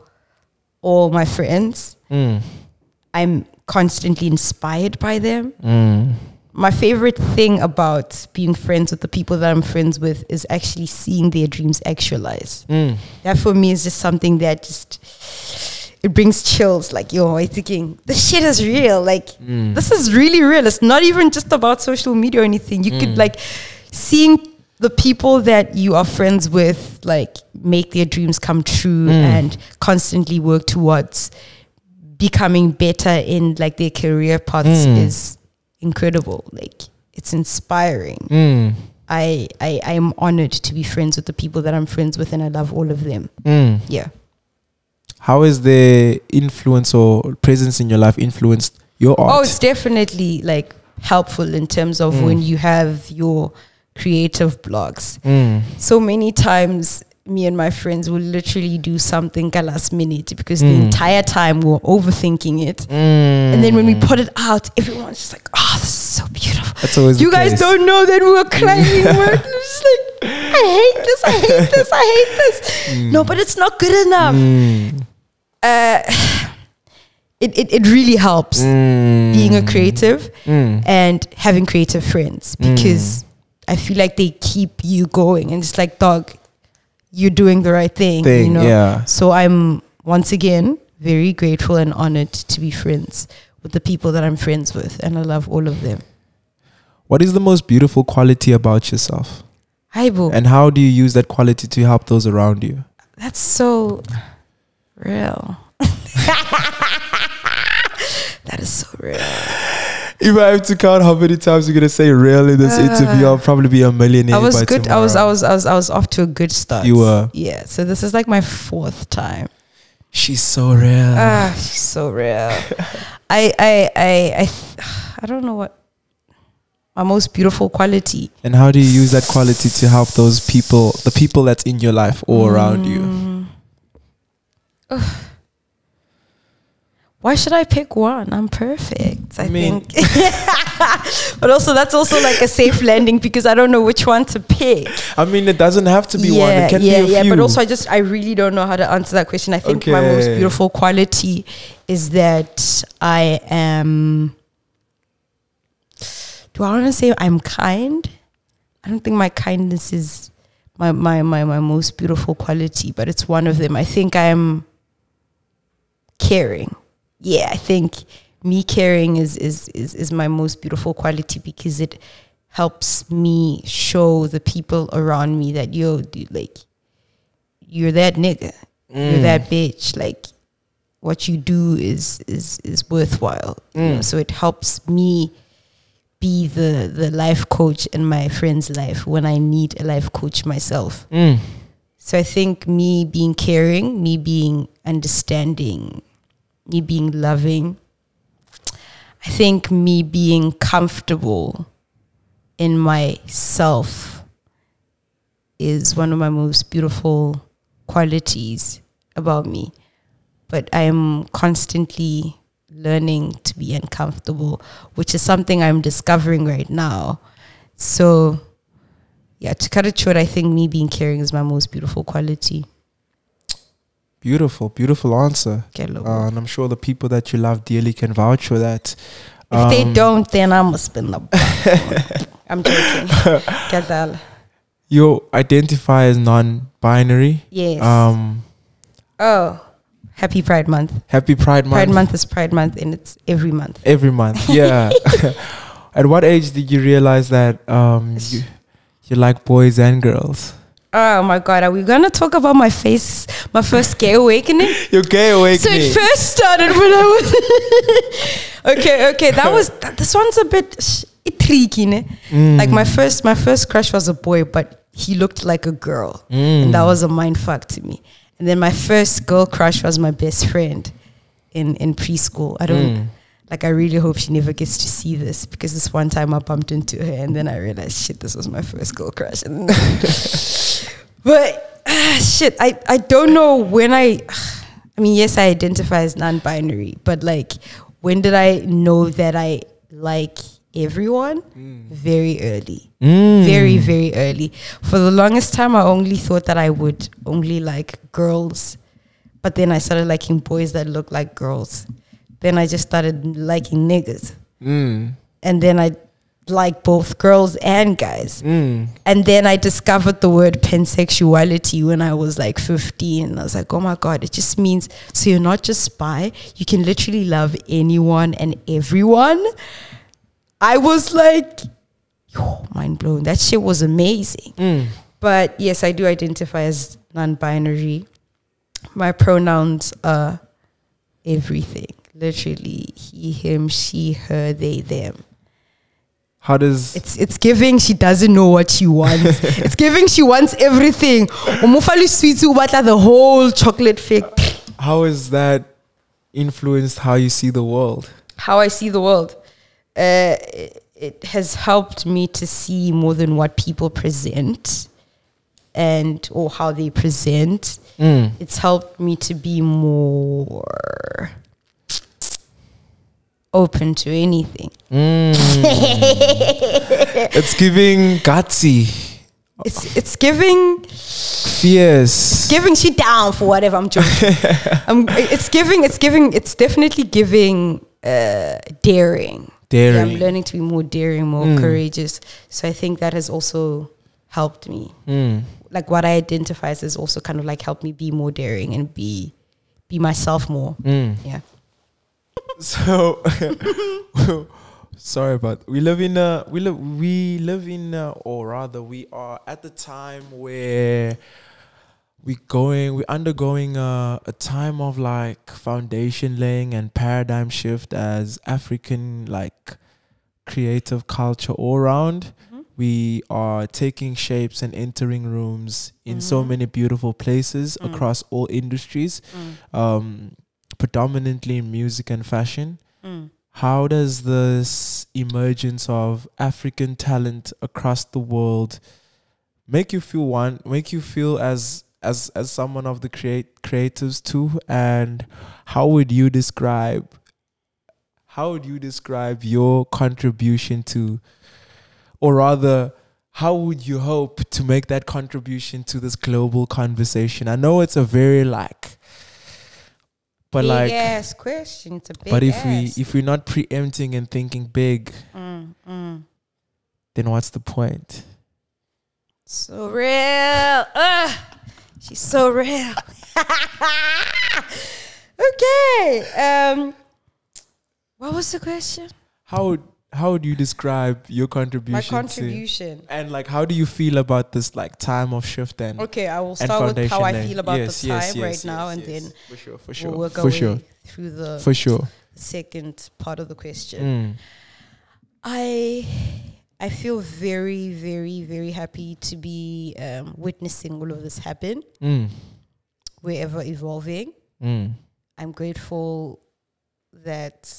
all my friends. Mm. I'm constantly inspired by them. Mm. My favorite thing about being friends with the people that I'm friends with is actually seeing their dreams actualize. Mm. That for me is just something that just it brings chills. Like, yo, I'm thinking this shit is real. Like, Mm. this is really real. It's not even just about social media or anything. You could like seeing the people that you are friends with, like make their dreams come true and constantly work towards becoming better in like their career paths is incredible. Like, it's inspiring. Mm. I, I I am honored to be friends with the people that I'm friends with, and I love all of them. Mm. Yeah. How has the influence or presence in your life influenced your art? Oh, it's definitely like helpful in terms of when you have your creative blogs. Mm. So many times, me and my friends will literally do something at last minute because the entire time we're overthinking it. And then when we put it out, everyone's just like, "Oh, this is so beautiful." That's always you guys case. don't know that we were crying. we're just like, I hate this. I hate this. I hate this. No, but it's not good enough. Mm. Uh, it, it it really helps Mm. being a creative and having creative friends because I feel like they keep you going and it's like dog you're doing the right thing, you know yeah. so I'm once again very grateful and honored to be friends with the people that I'm friends with and I love all of them What is the most beautiful quality about yourself? hi And how do you use that quality to help those around you? that's so real that is so real If I have to count how many times you're gonna say real in this interview, I'll probably be a millionaire. I was by good. I was, I was, I was, I was off to a good start. You were. yeah. So this is like my fourth time. She's so real. Ah, she's so real. I, I, I, I, I don't know what my most beautiful quality. and how do you use that quality to help those people, the people that's in your life or around you? Mm. Why should I pick one? I'm perfect. I, I mean- think. but also, that's also like a safe landing because I don't know which one to pick. I mean, it doesn't have to be one. It can yeah, be a yeah. few. But also, I just I really don't know how to answer that question. I think my most beautiful quality is that I am. Do I want to say I'm kind? I don't think my kindness is my, my my my most beautiful quality, but it's one of them. I think I'm caring. Yeah, I think me caring is is is is my most beautiful quality because it helps me show the people around me that yo, dude, like you're that nigga, you're that bitch, like what you do is is is worthwhile. You know? So it helps me be the the life coach in my friend's life when I need a life coach myself. Mm. So I think me being caring, me being understanding, me being loving, I think me being comfortable in myself is one of my most beautiful qualities about me. But I am constantly learning to be uncomfortable, which is something I'm discovering right now. So, yeah, to cut it short, I think me being caring is my most beautiful quality. Beautiful, beautiful answer. Uh, and I'm sure the people that you love dearly can vouch for that. if they Um, don't, then I must spin the. I'm joking. You identify as non-binary. Yes. Um, oh, happy Pride Month. happy Pride Month. Pride Month is Pride Month, and it's every month. every month. Yeah. At what age did you realize that um, you, you like boys and girls? Oh my God, are we gonna talk about my face, my first gay awakening? Your gay awakening. So it first started when I was okay. Okay, that was th- this one's a bit tricky. Ne? Mm. Like my first, my first crush was a boy, but he looked like a girl, mm. and that was a mind fuck to me. And then my first girl crush was my best friend in in preschool. I don't. Mm. Like I really hope she never gets to see this because this one time I bumped into her and then I realized shit this was my first girl crush and but ah, shit, I, I don't know when I. I mean, yes, I identify as non-binary, but like, when did I know that I like everyone? Very early, very very early. For the longest time, I only thought that I would only like girls, but then I started liking boys that look like girls. Then I just started liking niggas, Mm. and then I like both girls and guys. Mm. And then I discovered the word pansexuality when I was like 15. I was like, oh my God, it just means so you're not just bi, you can literally love anyone and everyone. I was like, yo, mind blown. That shit was amazing. Mm. But yes, I do identify as non binary. My pronouns are everything literally he, him, she, her, they, them. How does It's it's giving she doesn't know what she wants. it's giving she wants everything. Umufali ubata the whole chocolate fake. how has that influenced how you see the world? How I see the world. Uh, it, it has helped me to see more than what people present and or how they present. Mm. It's helped me to be more open to anything. Mm. it's giving gutsy, It's it's giving fierce. giving she down for whatever I'm joking. um, it's giving, it's giving, it's definitely giving uh, daring. Yeah, I'm learning to be more daring, more Mm. courageous. So I think that has also helped me. Mm. Like what I identify as has also kind of like helped me be more daring and be be myself more. Mm. Yeah. So, sorry about. We live in a we live we live in a, or rather we are at the time where we going we're undergoing a, a time of like foundation laying and paradigm shift as African like creative culture all around. Mm-hmm. We are taking shapes and entering rooms in so mm-hmm. many beautiful places mm. across all industries mm. um, predominantly in music and fashion. Hmm. How does this emergence of African talent across the world make you feel one? Make you feel as as as someone of the create creatives too? And how would you describe? How would you describe your contribution to, or rather? How would you hope to make that contribution to this global conversation? I know it's a very like but big like ass question. It's a big but if ass. we if we're not preempting and thinking big Mm, mm. then what's the point So real. Ugh. She's so real. okay. Um What was the question? How would how would you describe your contribution? My to- contribution. and like, how do you feel about this like time of shift and Okay, I will start with how I feel about Yes, the time yes, right yes, now, and then for sure, for sure, we'll work for sure, through the for sure. second part of the question. Mm. I I feel very, very, very happy to be um, witnessing all of this happen. Mm. We're ever evolving. Mm. I'm grateful that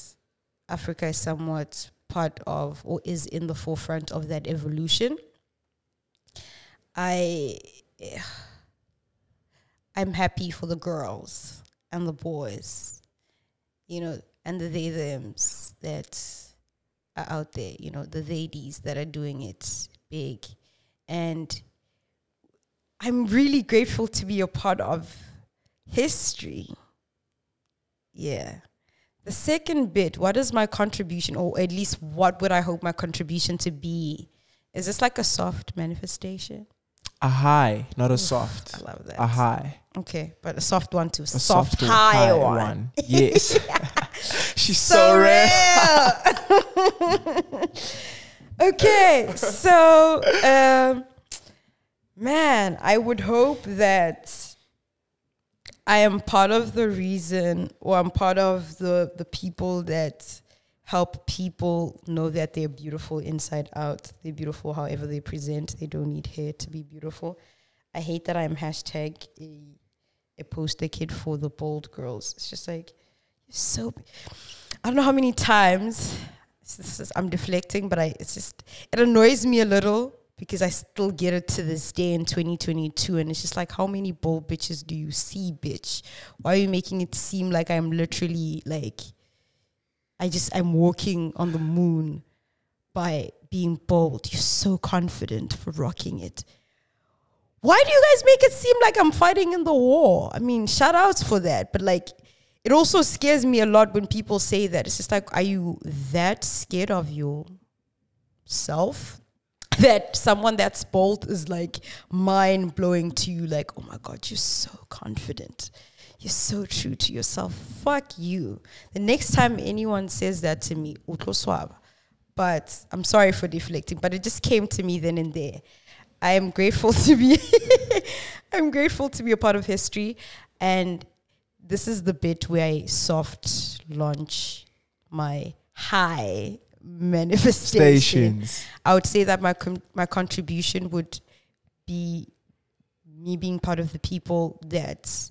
Africa is somewhat part of or is in the forefront of that evolution. I I'm happy for the girls and the boys, you know, and the they thems that are out there, you know, the ladies that are doing it big. And I'm really grateful to be a part of history. Yeah. The second bit, what is my contribution, or at least what would I hope my contribution to be? Is this like a soft manifestation? A high, not a soft. I love that. A high. Okay, but a soft one too. A soft, soft high, one. Yes. She's so, So rare. real. okay, so um, man, I would hope that I am part of the reason, or I'm part of the the people that help people know that they're beautiful inside out. They're beautiful however they present. They don't need hair to be beautiful. I hate that I'm hashtag a, a poster kid for the bold girls. It's just like you're so. I don't know how many times is- I'm deflecting, but I it's just it annoys me a little because I still get it to this day in 2022, and it's just like how many bold bitches do you see, bitch? Why are you making it seem like I'm literally like I just I'm walking on the moon by being bold? You're so confident for rocking it. Why do you guys make it seem like I'm fighting in the war? I mean, shout outs for that, but like it also scares me a lot when people say that. It's just like, are you that scared of yourself that someone that's bold is like mind blowing to you? Like, oh my God, you're so confident. You're so true to yourself. Fuck you. The next time anyone says that to me, utlo. But I'm sorry for deflecting, but it just came to me then and there. I am grateful to be I'm grateful to be a part of history and this is the bit where I soft launch my high manifestation. Stations. I would say that my com- my contribution would be me being part of the people that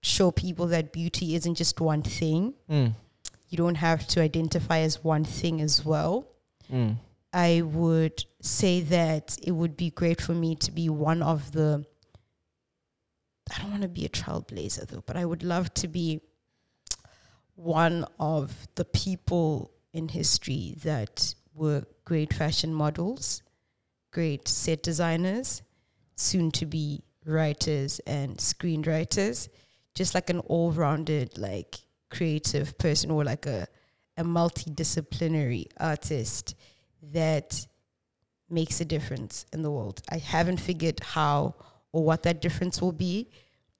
show people that beauty isn't just one thing. Mm. You don't have to identify as one thing as well. Mm. I would say that it would be great for me to be one of the. I don't want to be a trailblazer though, but I would love to be one of the people in history that were great fashion models, great set designers, soon to be writers and screenwriters, just like an all rounded, like creative person or like a, a multidisciplinary artist that makes a difference in the world. I haven't figured how or what that difference will be,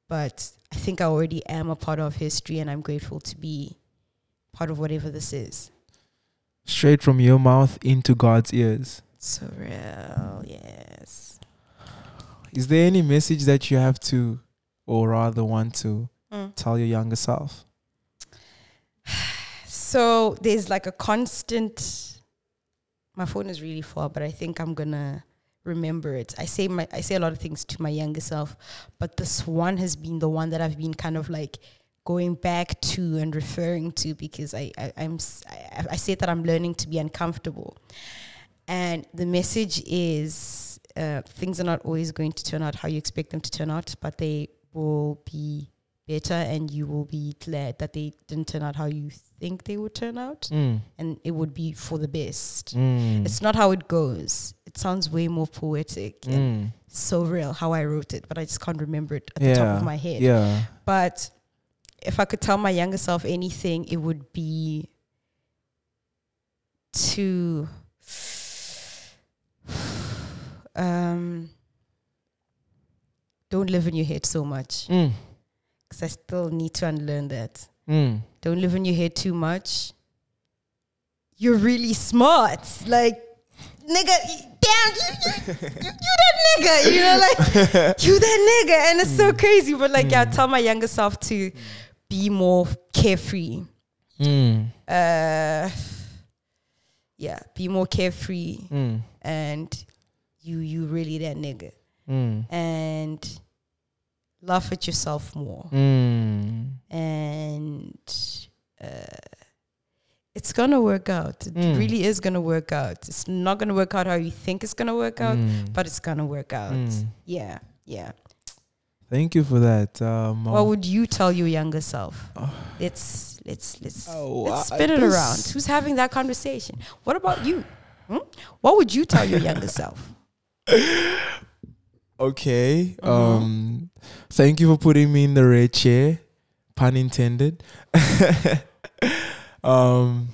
but I think I already am a part of history and I'm grateful to be part of whatever this is. Straight from your mouth into God's ears. So real, yes. Is there any message that you have to, or rather want to, Mm. tell your younger self? So there's like a constant. My phone is really far, but I think I'm gonna remember it. I say my I say a lot of things to my younger self, but this one has been the one that I've been kind of like going back to and referring to because I, I I'm s- I, I said that I'm learning to be uncomfortable, and the message is uh, things are not always going to turn out how you expect them to turn out, but they will be better, and you will be glad that they didn't turn out how you think they would turn out, Mm. and it would be for the best. Mm. It's not how it goes. It sounds way more poetic and Mm. so real how I wrote it, but I just can't remember it at the top of my head. Yeah. But if I could tell my younger self anything, it would be to um, don't live in your head so much Mm. because I still need to unlearn that. Mm. Don't live in your head too much. you're really smart. Like, nigga, damn, you, you, you, you that nigga. You know, like, you that nigga. And it's so crazy. But, like, yeah, I tell my younger self to be more carefree. Mm. Uh, yeah, be more carefree. Mm. And you, you really that nigga. Mm. And laugh at yourself more. Mm. and uh, it's gonna work out. It Mm. really is gonna work out. It's not gonna work out how you think it's gonna work out, Mm. but it's gonna work out. Yeah, yeah. Thank you for that. Um, What would you tell your younger self? Let's let's let's Oh, let's I- spin it around. Who's having that conversation? What about you? Hmm? What would you tell your younger self? Okay. Uh-huh. Um thank you for putting me in the red chair. Pun intended. um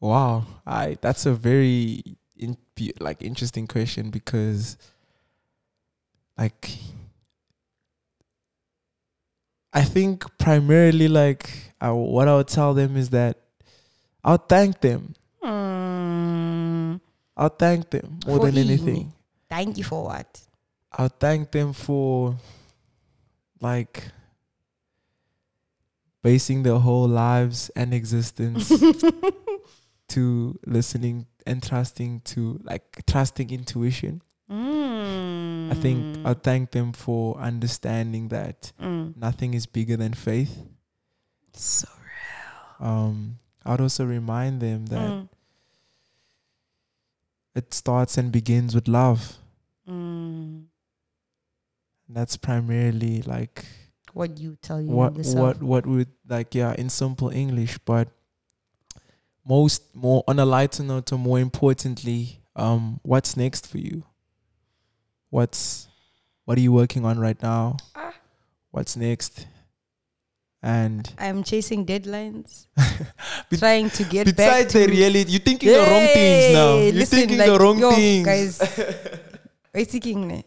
wow. I that's a very in, like interesting question because like I think primarily like I, what I would tell them is that I'll thank them. Hmm. I'll thank them more For than anything. Thank you for what? I'll thank them for like basing their whole lives and existence to listening and trusting to like trusting intuition. I think I'll thank them for understanding that Mm. nothing is bigger than faith. So Um, I'd also remind them that Mm. it starts and begins with love. Mm. That's primarily like What you tell you what what what would like yeah in simple english but most more on a lighter note or more importantly um what's next for you what's what are you working on right now Ah. what's next and I'm chasing deadlines, trying to get back besides to the reality you're thinking the wrong things now you're listen, thinking like, the wrong yo, things guys. We're thinking.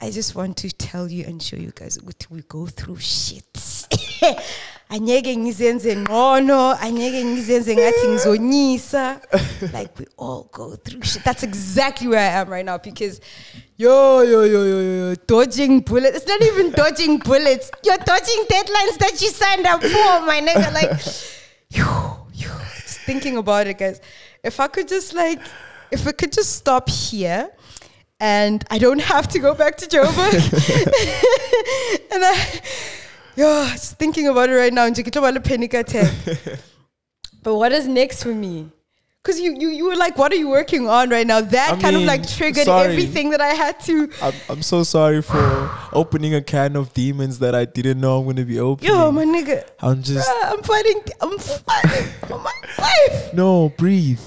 I just want to tell you and show you guys what we go through shit. anyeke ngizenze ngcono anyeke ngizenze ngathi ngizonyisa. Like we all go through shit. That's exactly where i am right now because yo yo yo yo yo yo dodging bullets. It's not even dodging bullets. You're dodging deadlines that you signed up for my nigga. Like yo, yo, just thinking about it guys. If i could just like if we could just stop here and I don't have to go back to Joburg. and I, yo, just thinking about it right now, and a panic attack. but what is next for me? Because you, you, you were like, what are you working on right now? That I kind of like triggered sorry. everything that I had to. I'm, I'm so sorry for opening a can of demons that I didn't know I'm gonna be opening. Yo, my nigga, I'm just bruh, I'm fighting, I'm fighting for my life. no breathe,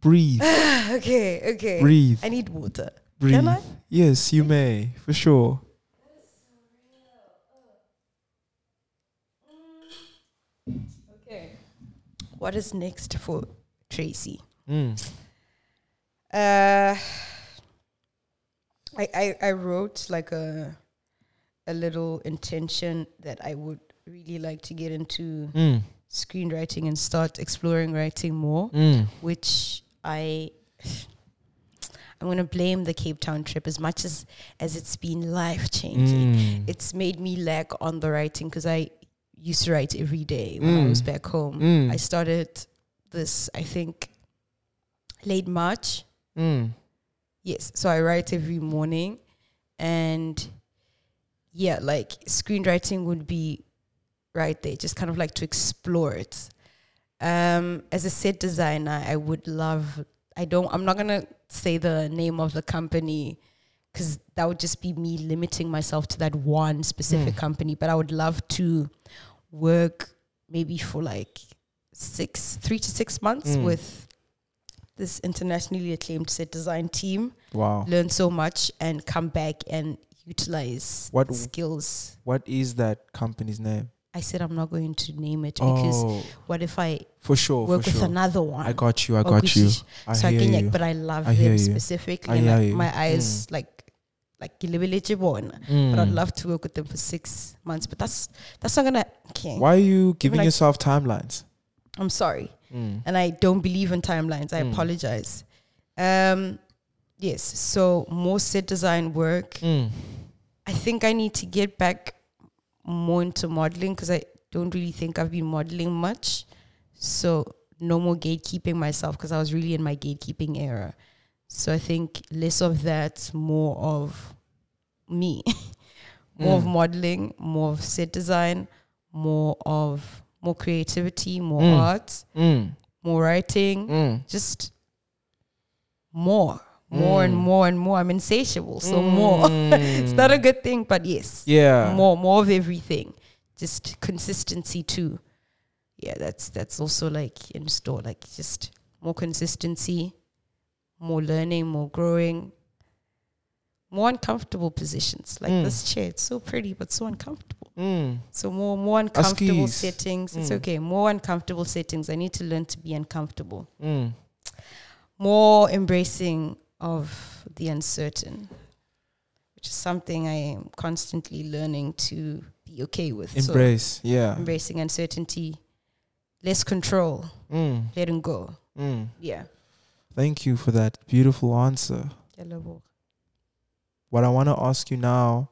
breathe, Okay, okay. breathe, I need water. breathe. Can I? Yes, you may for sure. What is next for Tracy? Mm. Uh, I, I I wrote like a a little intention that I would really like to get into Mm. screenwriting and start exploring writing more, Mm. which I I'm gonna blame the Cape Town trip as much as as it's been life changing. Mm. It's made me lack on the writing because I used to write every day when I Mm. was back home. Mm. I started this I think late March. Mm. Yes. So I write every morning and yeah, like screenwriting would be right there, just kind of like to explore it. Um, as a set designer, I would love I don't I'm not gonna say the name of the company because that would just be me limiting myself to that one specific company. But I would love to work maybe for like six, three to six months Mm. with this internationally acclaimed set design team Wow. learn so much and come back and utilize What- skills. What is that company's name? I said I'm not going to name it because Oh, what if I for sure, work for with sure. another one? I got you. I got you. I so I can you. like, but I love I them specifically. I and hear I- you. my eyes like like gilibeleje bona. But I'd Mm. love to work with them for six months. But that's that's not gonna okay. Why are you giving like- yourself timelines? I'm sorry. Mm. and I don't believe in timelines. I Mm. apologize. Um, yes, so more set design work. Mm. I think I need to get back more into modeling because I don't really think I've been modeling much. So no more gatekeeping myself because I was really in my gatekeeping era. So I think less of that, more of me, more of Mm. modeling, more of set design, more of more creativity, more Mm. art, Mm. more writing, Mm. just more, more and Mm. more and more. I'm insatiable, so more. it's not a good thing, but yes, Yeah. more, more of everything. Just consistency too. Yeah, that's that's also like in store. Like just more consistency, more learning, more growing, more uncomfortable positions. Like Mm. this chair, it's so pretty, but so uncomfortable. Mm. So more more uncomfortable Askies. settings. It's Mm. okay. More uncomfortable settings. I need to learn to be uncomfortable. Mm. More embracing of the uncertain, which is something I am constantly learning to be okay with. So Embrace. yeah. embracing uncertainty, less control, Mm. letting go. Yeah. Thank you for that beautiful answer. What I want to ask you now,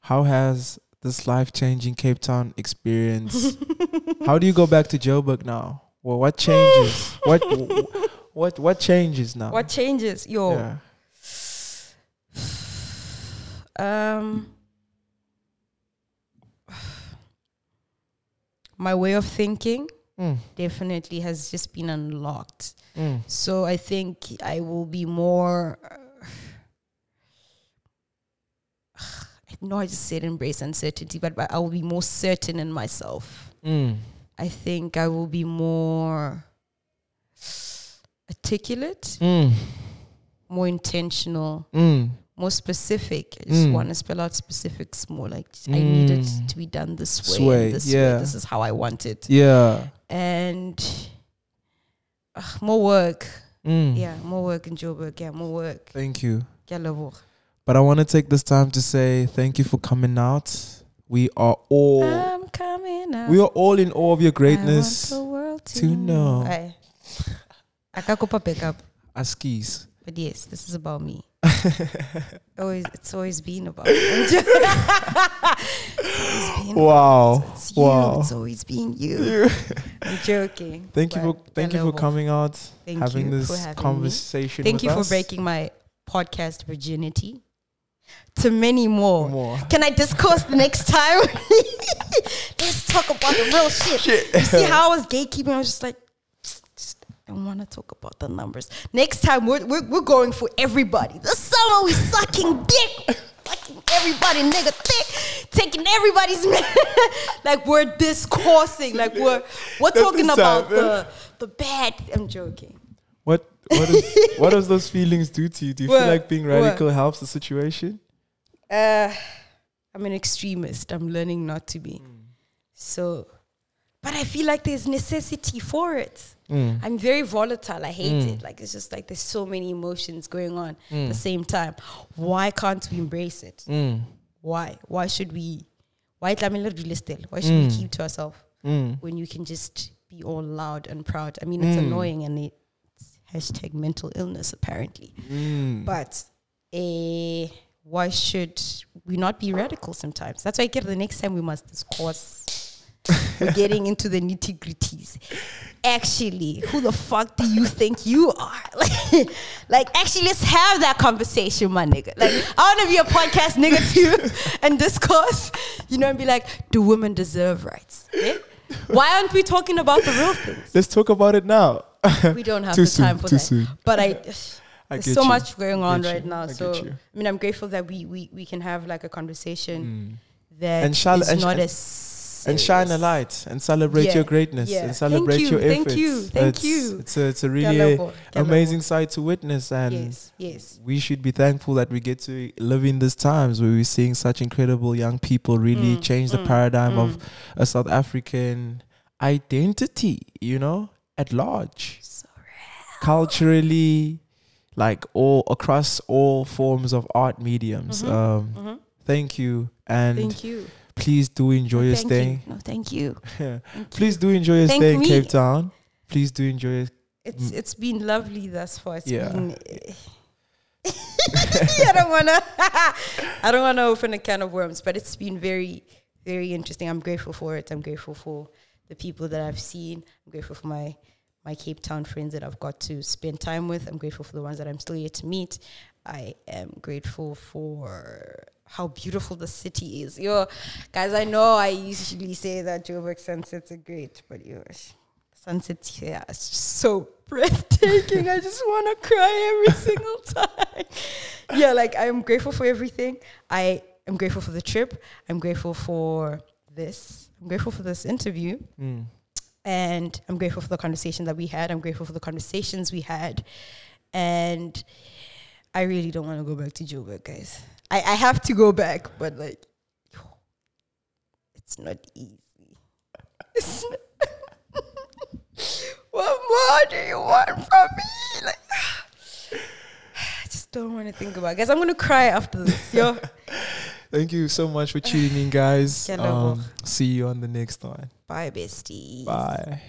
how has this life-changing Cape Town experience? how do you go back to Joburg now? Well, what changes? what what what changes now? What changes? Yo. Yeah. Um my way of thinking Mm. definitely has just been unlocked. Mm. So I think I will be more. I know I just said embrace uncertainty, but, but I will be more certain in myself. Mm. I think I will be more articulate, Mm. more intentional, Mm. More specific. I just Mm. want to spell out specifics more. Like I need it Mm. to be done this way, Sway, this yeah. way. This is how I want it, Yeah. and uh, more work. Mm. Yeah, more work in Joburg. Yeah, more work. Thank you. Ke a leboha. But I want to take this time to say thank you for coming out. We are all I'm coming out. we are all in awe of your greatness. I want the world to, to know. Aye. Akakupa pick up. Askis. But yes, this is about me. always, it's always been about me. it's been Wow. It's you. Wow. It's always been you. I'm joking. Thank you for thank you for coming out, Thank having you this having me. conversation. Thank with you for breaking my podcast virginity. To many more. more. Can I discourse the next time? Let's talk about the real shit. You see how I was gatekeeping? I was just like, don't want to talk about the numbers. Next time, we're, we're, we're going for everybody. This summer, we sucking dick. Fucking everybody, nigga, thick. Taking everybody's like we're discoursing. Like we're we're talking the about time, the the bad. I'm joking. What what is what does those feelings do to you? Do you What? feel like being What? radical helps the situation? Uh, I'm an extremist. I'm learning not to be. So, but I feel like there's necessity for it. Mm. I'm very volatile. I hate Mm. it. Like it's just like there's so many emotions going on at Mm. the same time. Why can't we embrace it? Mm. Why? Why should we? Why I am in real still? Why should Mm. we keep to ourselves Mm. when you can just be all loud and proud? I mean, it's Mm. annoying and it's hashtag mental illness apparently. Mm. But eh, why should we not be radical sometimes? That's why I get the next time we must discourse. We're getting into the nitty gritties. Actually, who the fuck do you think you are? Like, like, actually, let's have that conversation, my nigga. Like, I want to be a podcast nigga too and discourse, you know, and be like, do women deserve rights? Yeah? Why aren't we talking about the real things? Let's talk about it now. We don't have Too the soon, time for too that. soon. But I, I there's so you. much going on right now. I so. I mean, I'm grateful that we we, we can have like a conversation Mm. that And shall- is and not as And shine a light and celebrate Yeah, your greatness yeah. and celebrate Thank your you, thank you, thank it's, you. It's a it's a really amazing sight to witness and Yes, yes. we should be thankful that we get to live in these times where we're seeing such incredible young people really Mm, change the mm, paradigm mm. of a South African identity, you know, at large. So Culturally, like all across all forms of art mediums. Mhm, Um, mhm. Thank you. And Thank you. Please do enjoy your thank stay. You. No, thank you. Thank you. Please do enjoy your Thank stay in me. Cape Town. please do enjoy it. It's it's been lovely thus far. It's Yeah. been. Eh. I don't wanna. I don't wanna open a can of worms, but it's been very, very interesting. I'm grateful for it. I'm grateful for the people that I've seen. I'm grateful for my my Cape Town friends that I've got to spend time with. I'm grateful for the ones that I'm still yet to meet. I am grateful for how beautiful the city is. Yo, guys, I know I usually say that Joburg sunsets are great, but yo, sunsets here just so breathtaking. I just want to cry every single time. Yeah, like I'm grateful for everything. I am grateful for the trip. I'm grateful for this. I'm grateful for this interview. Mm. And I'm grateful for the conversation that we had. I'm grateful for the conversations we had. And I really don't want to go back to Joburg, guys. I, I have to go back, but like, it's not easy. It's not what more do you want from me? Like, I just don't want to think about it. Guys, I'm going to cry after this. Yo. Thank you so much for tuning in, guys. Ke a leboha. Um, see you on the next one. Bye, bestie. Bye.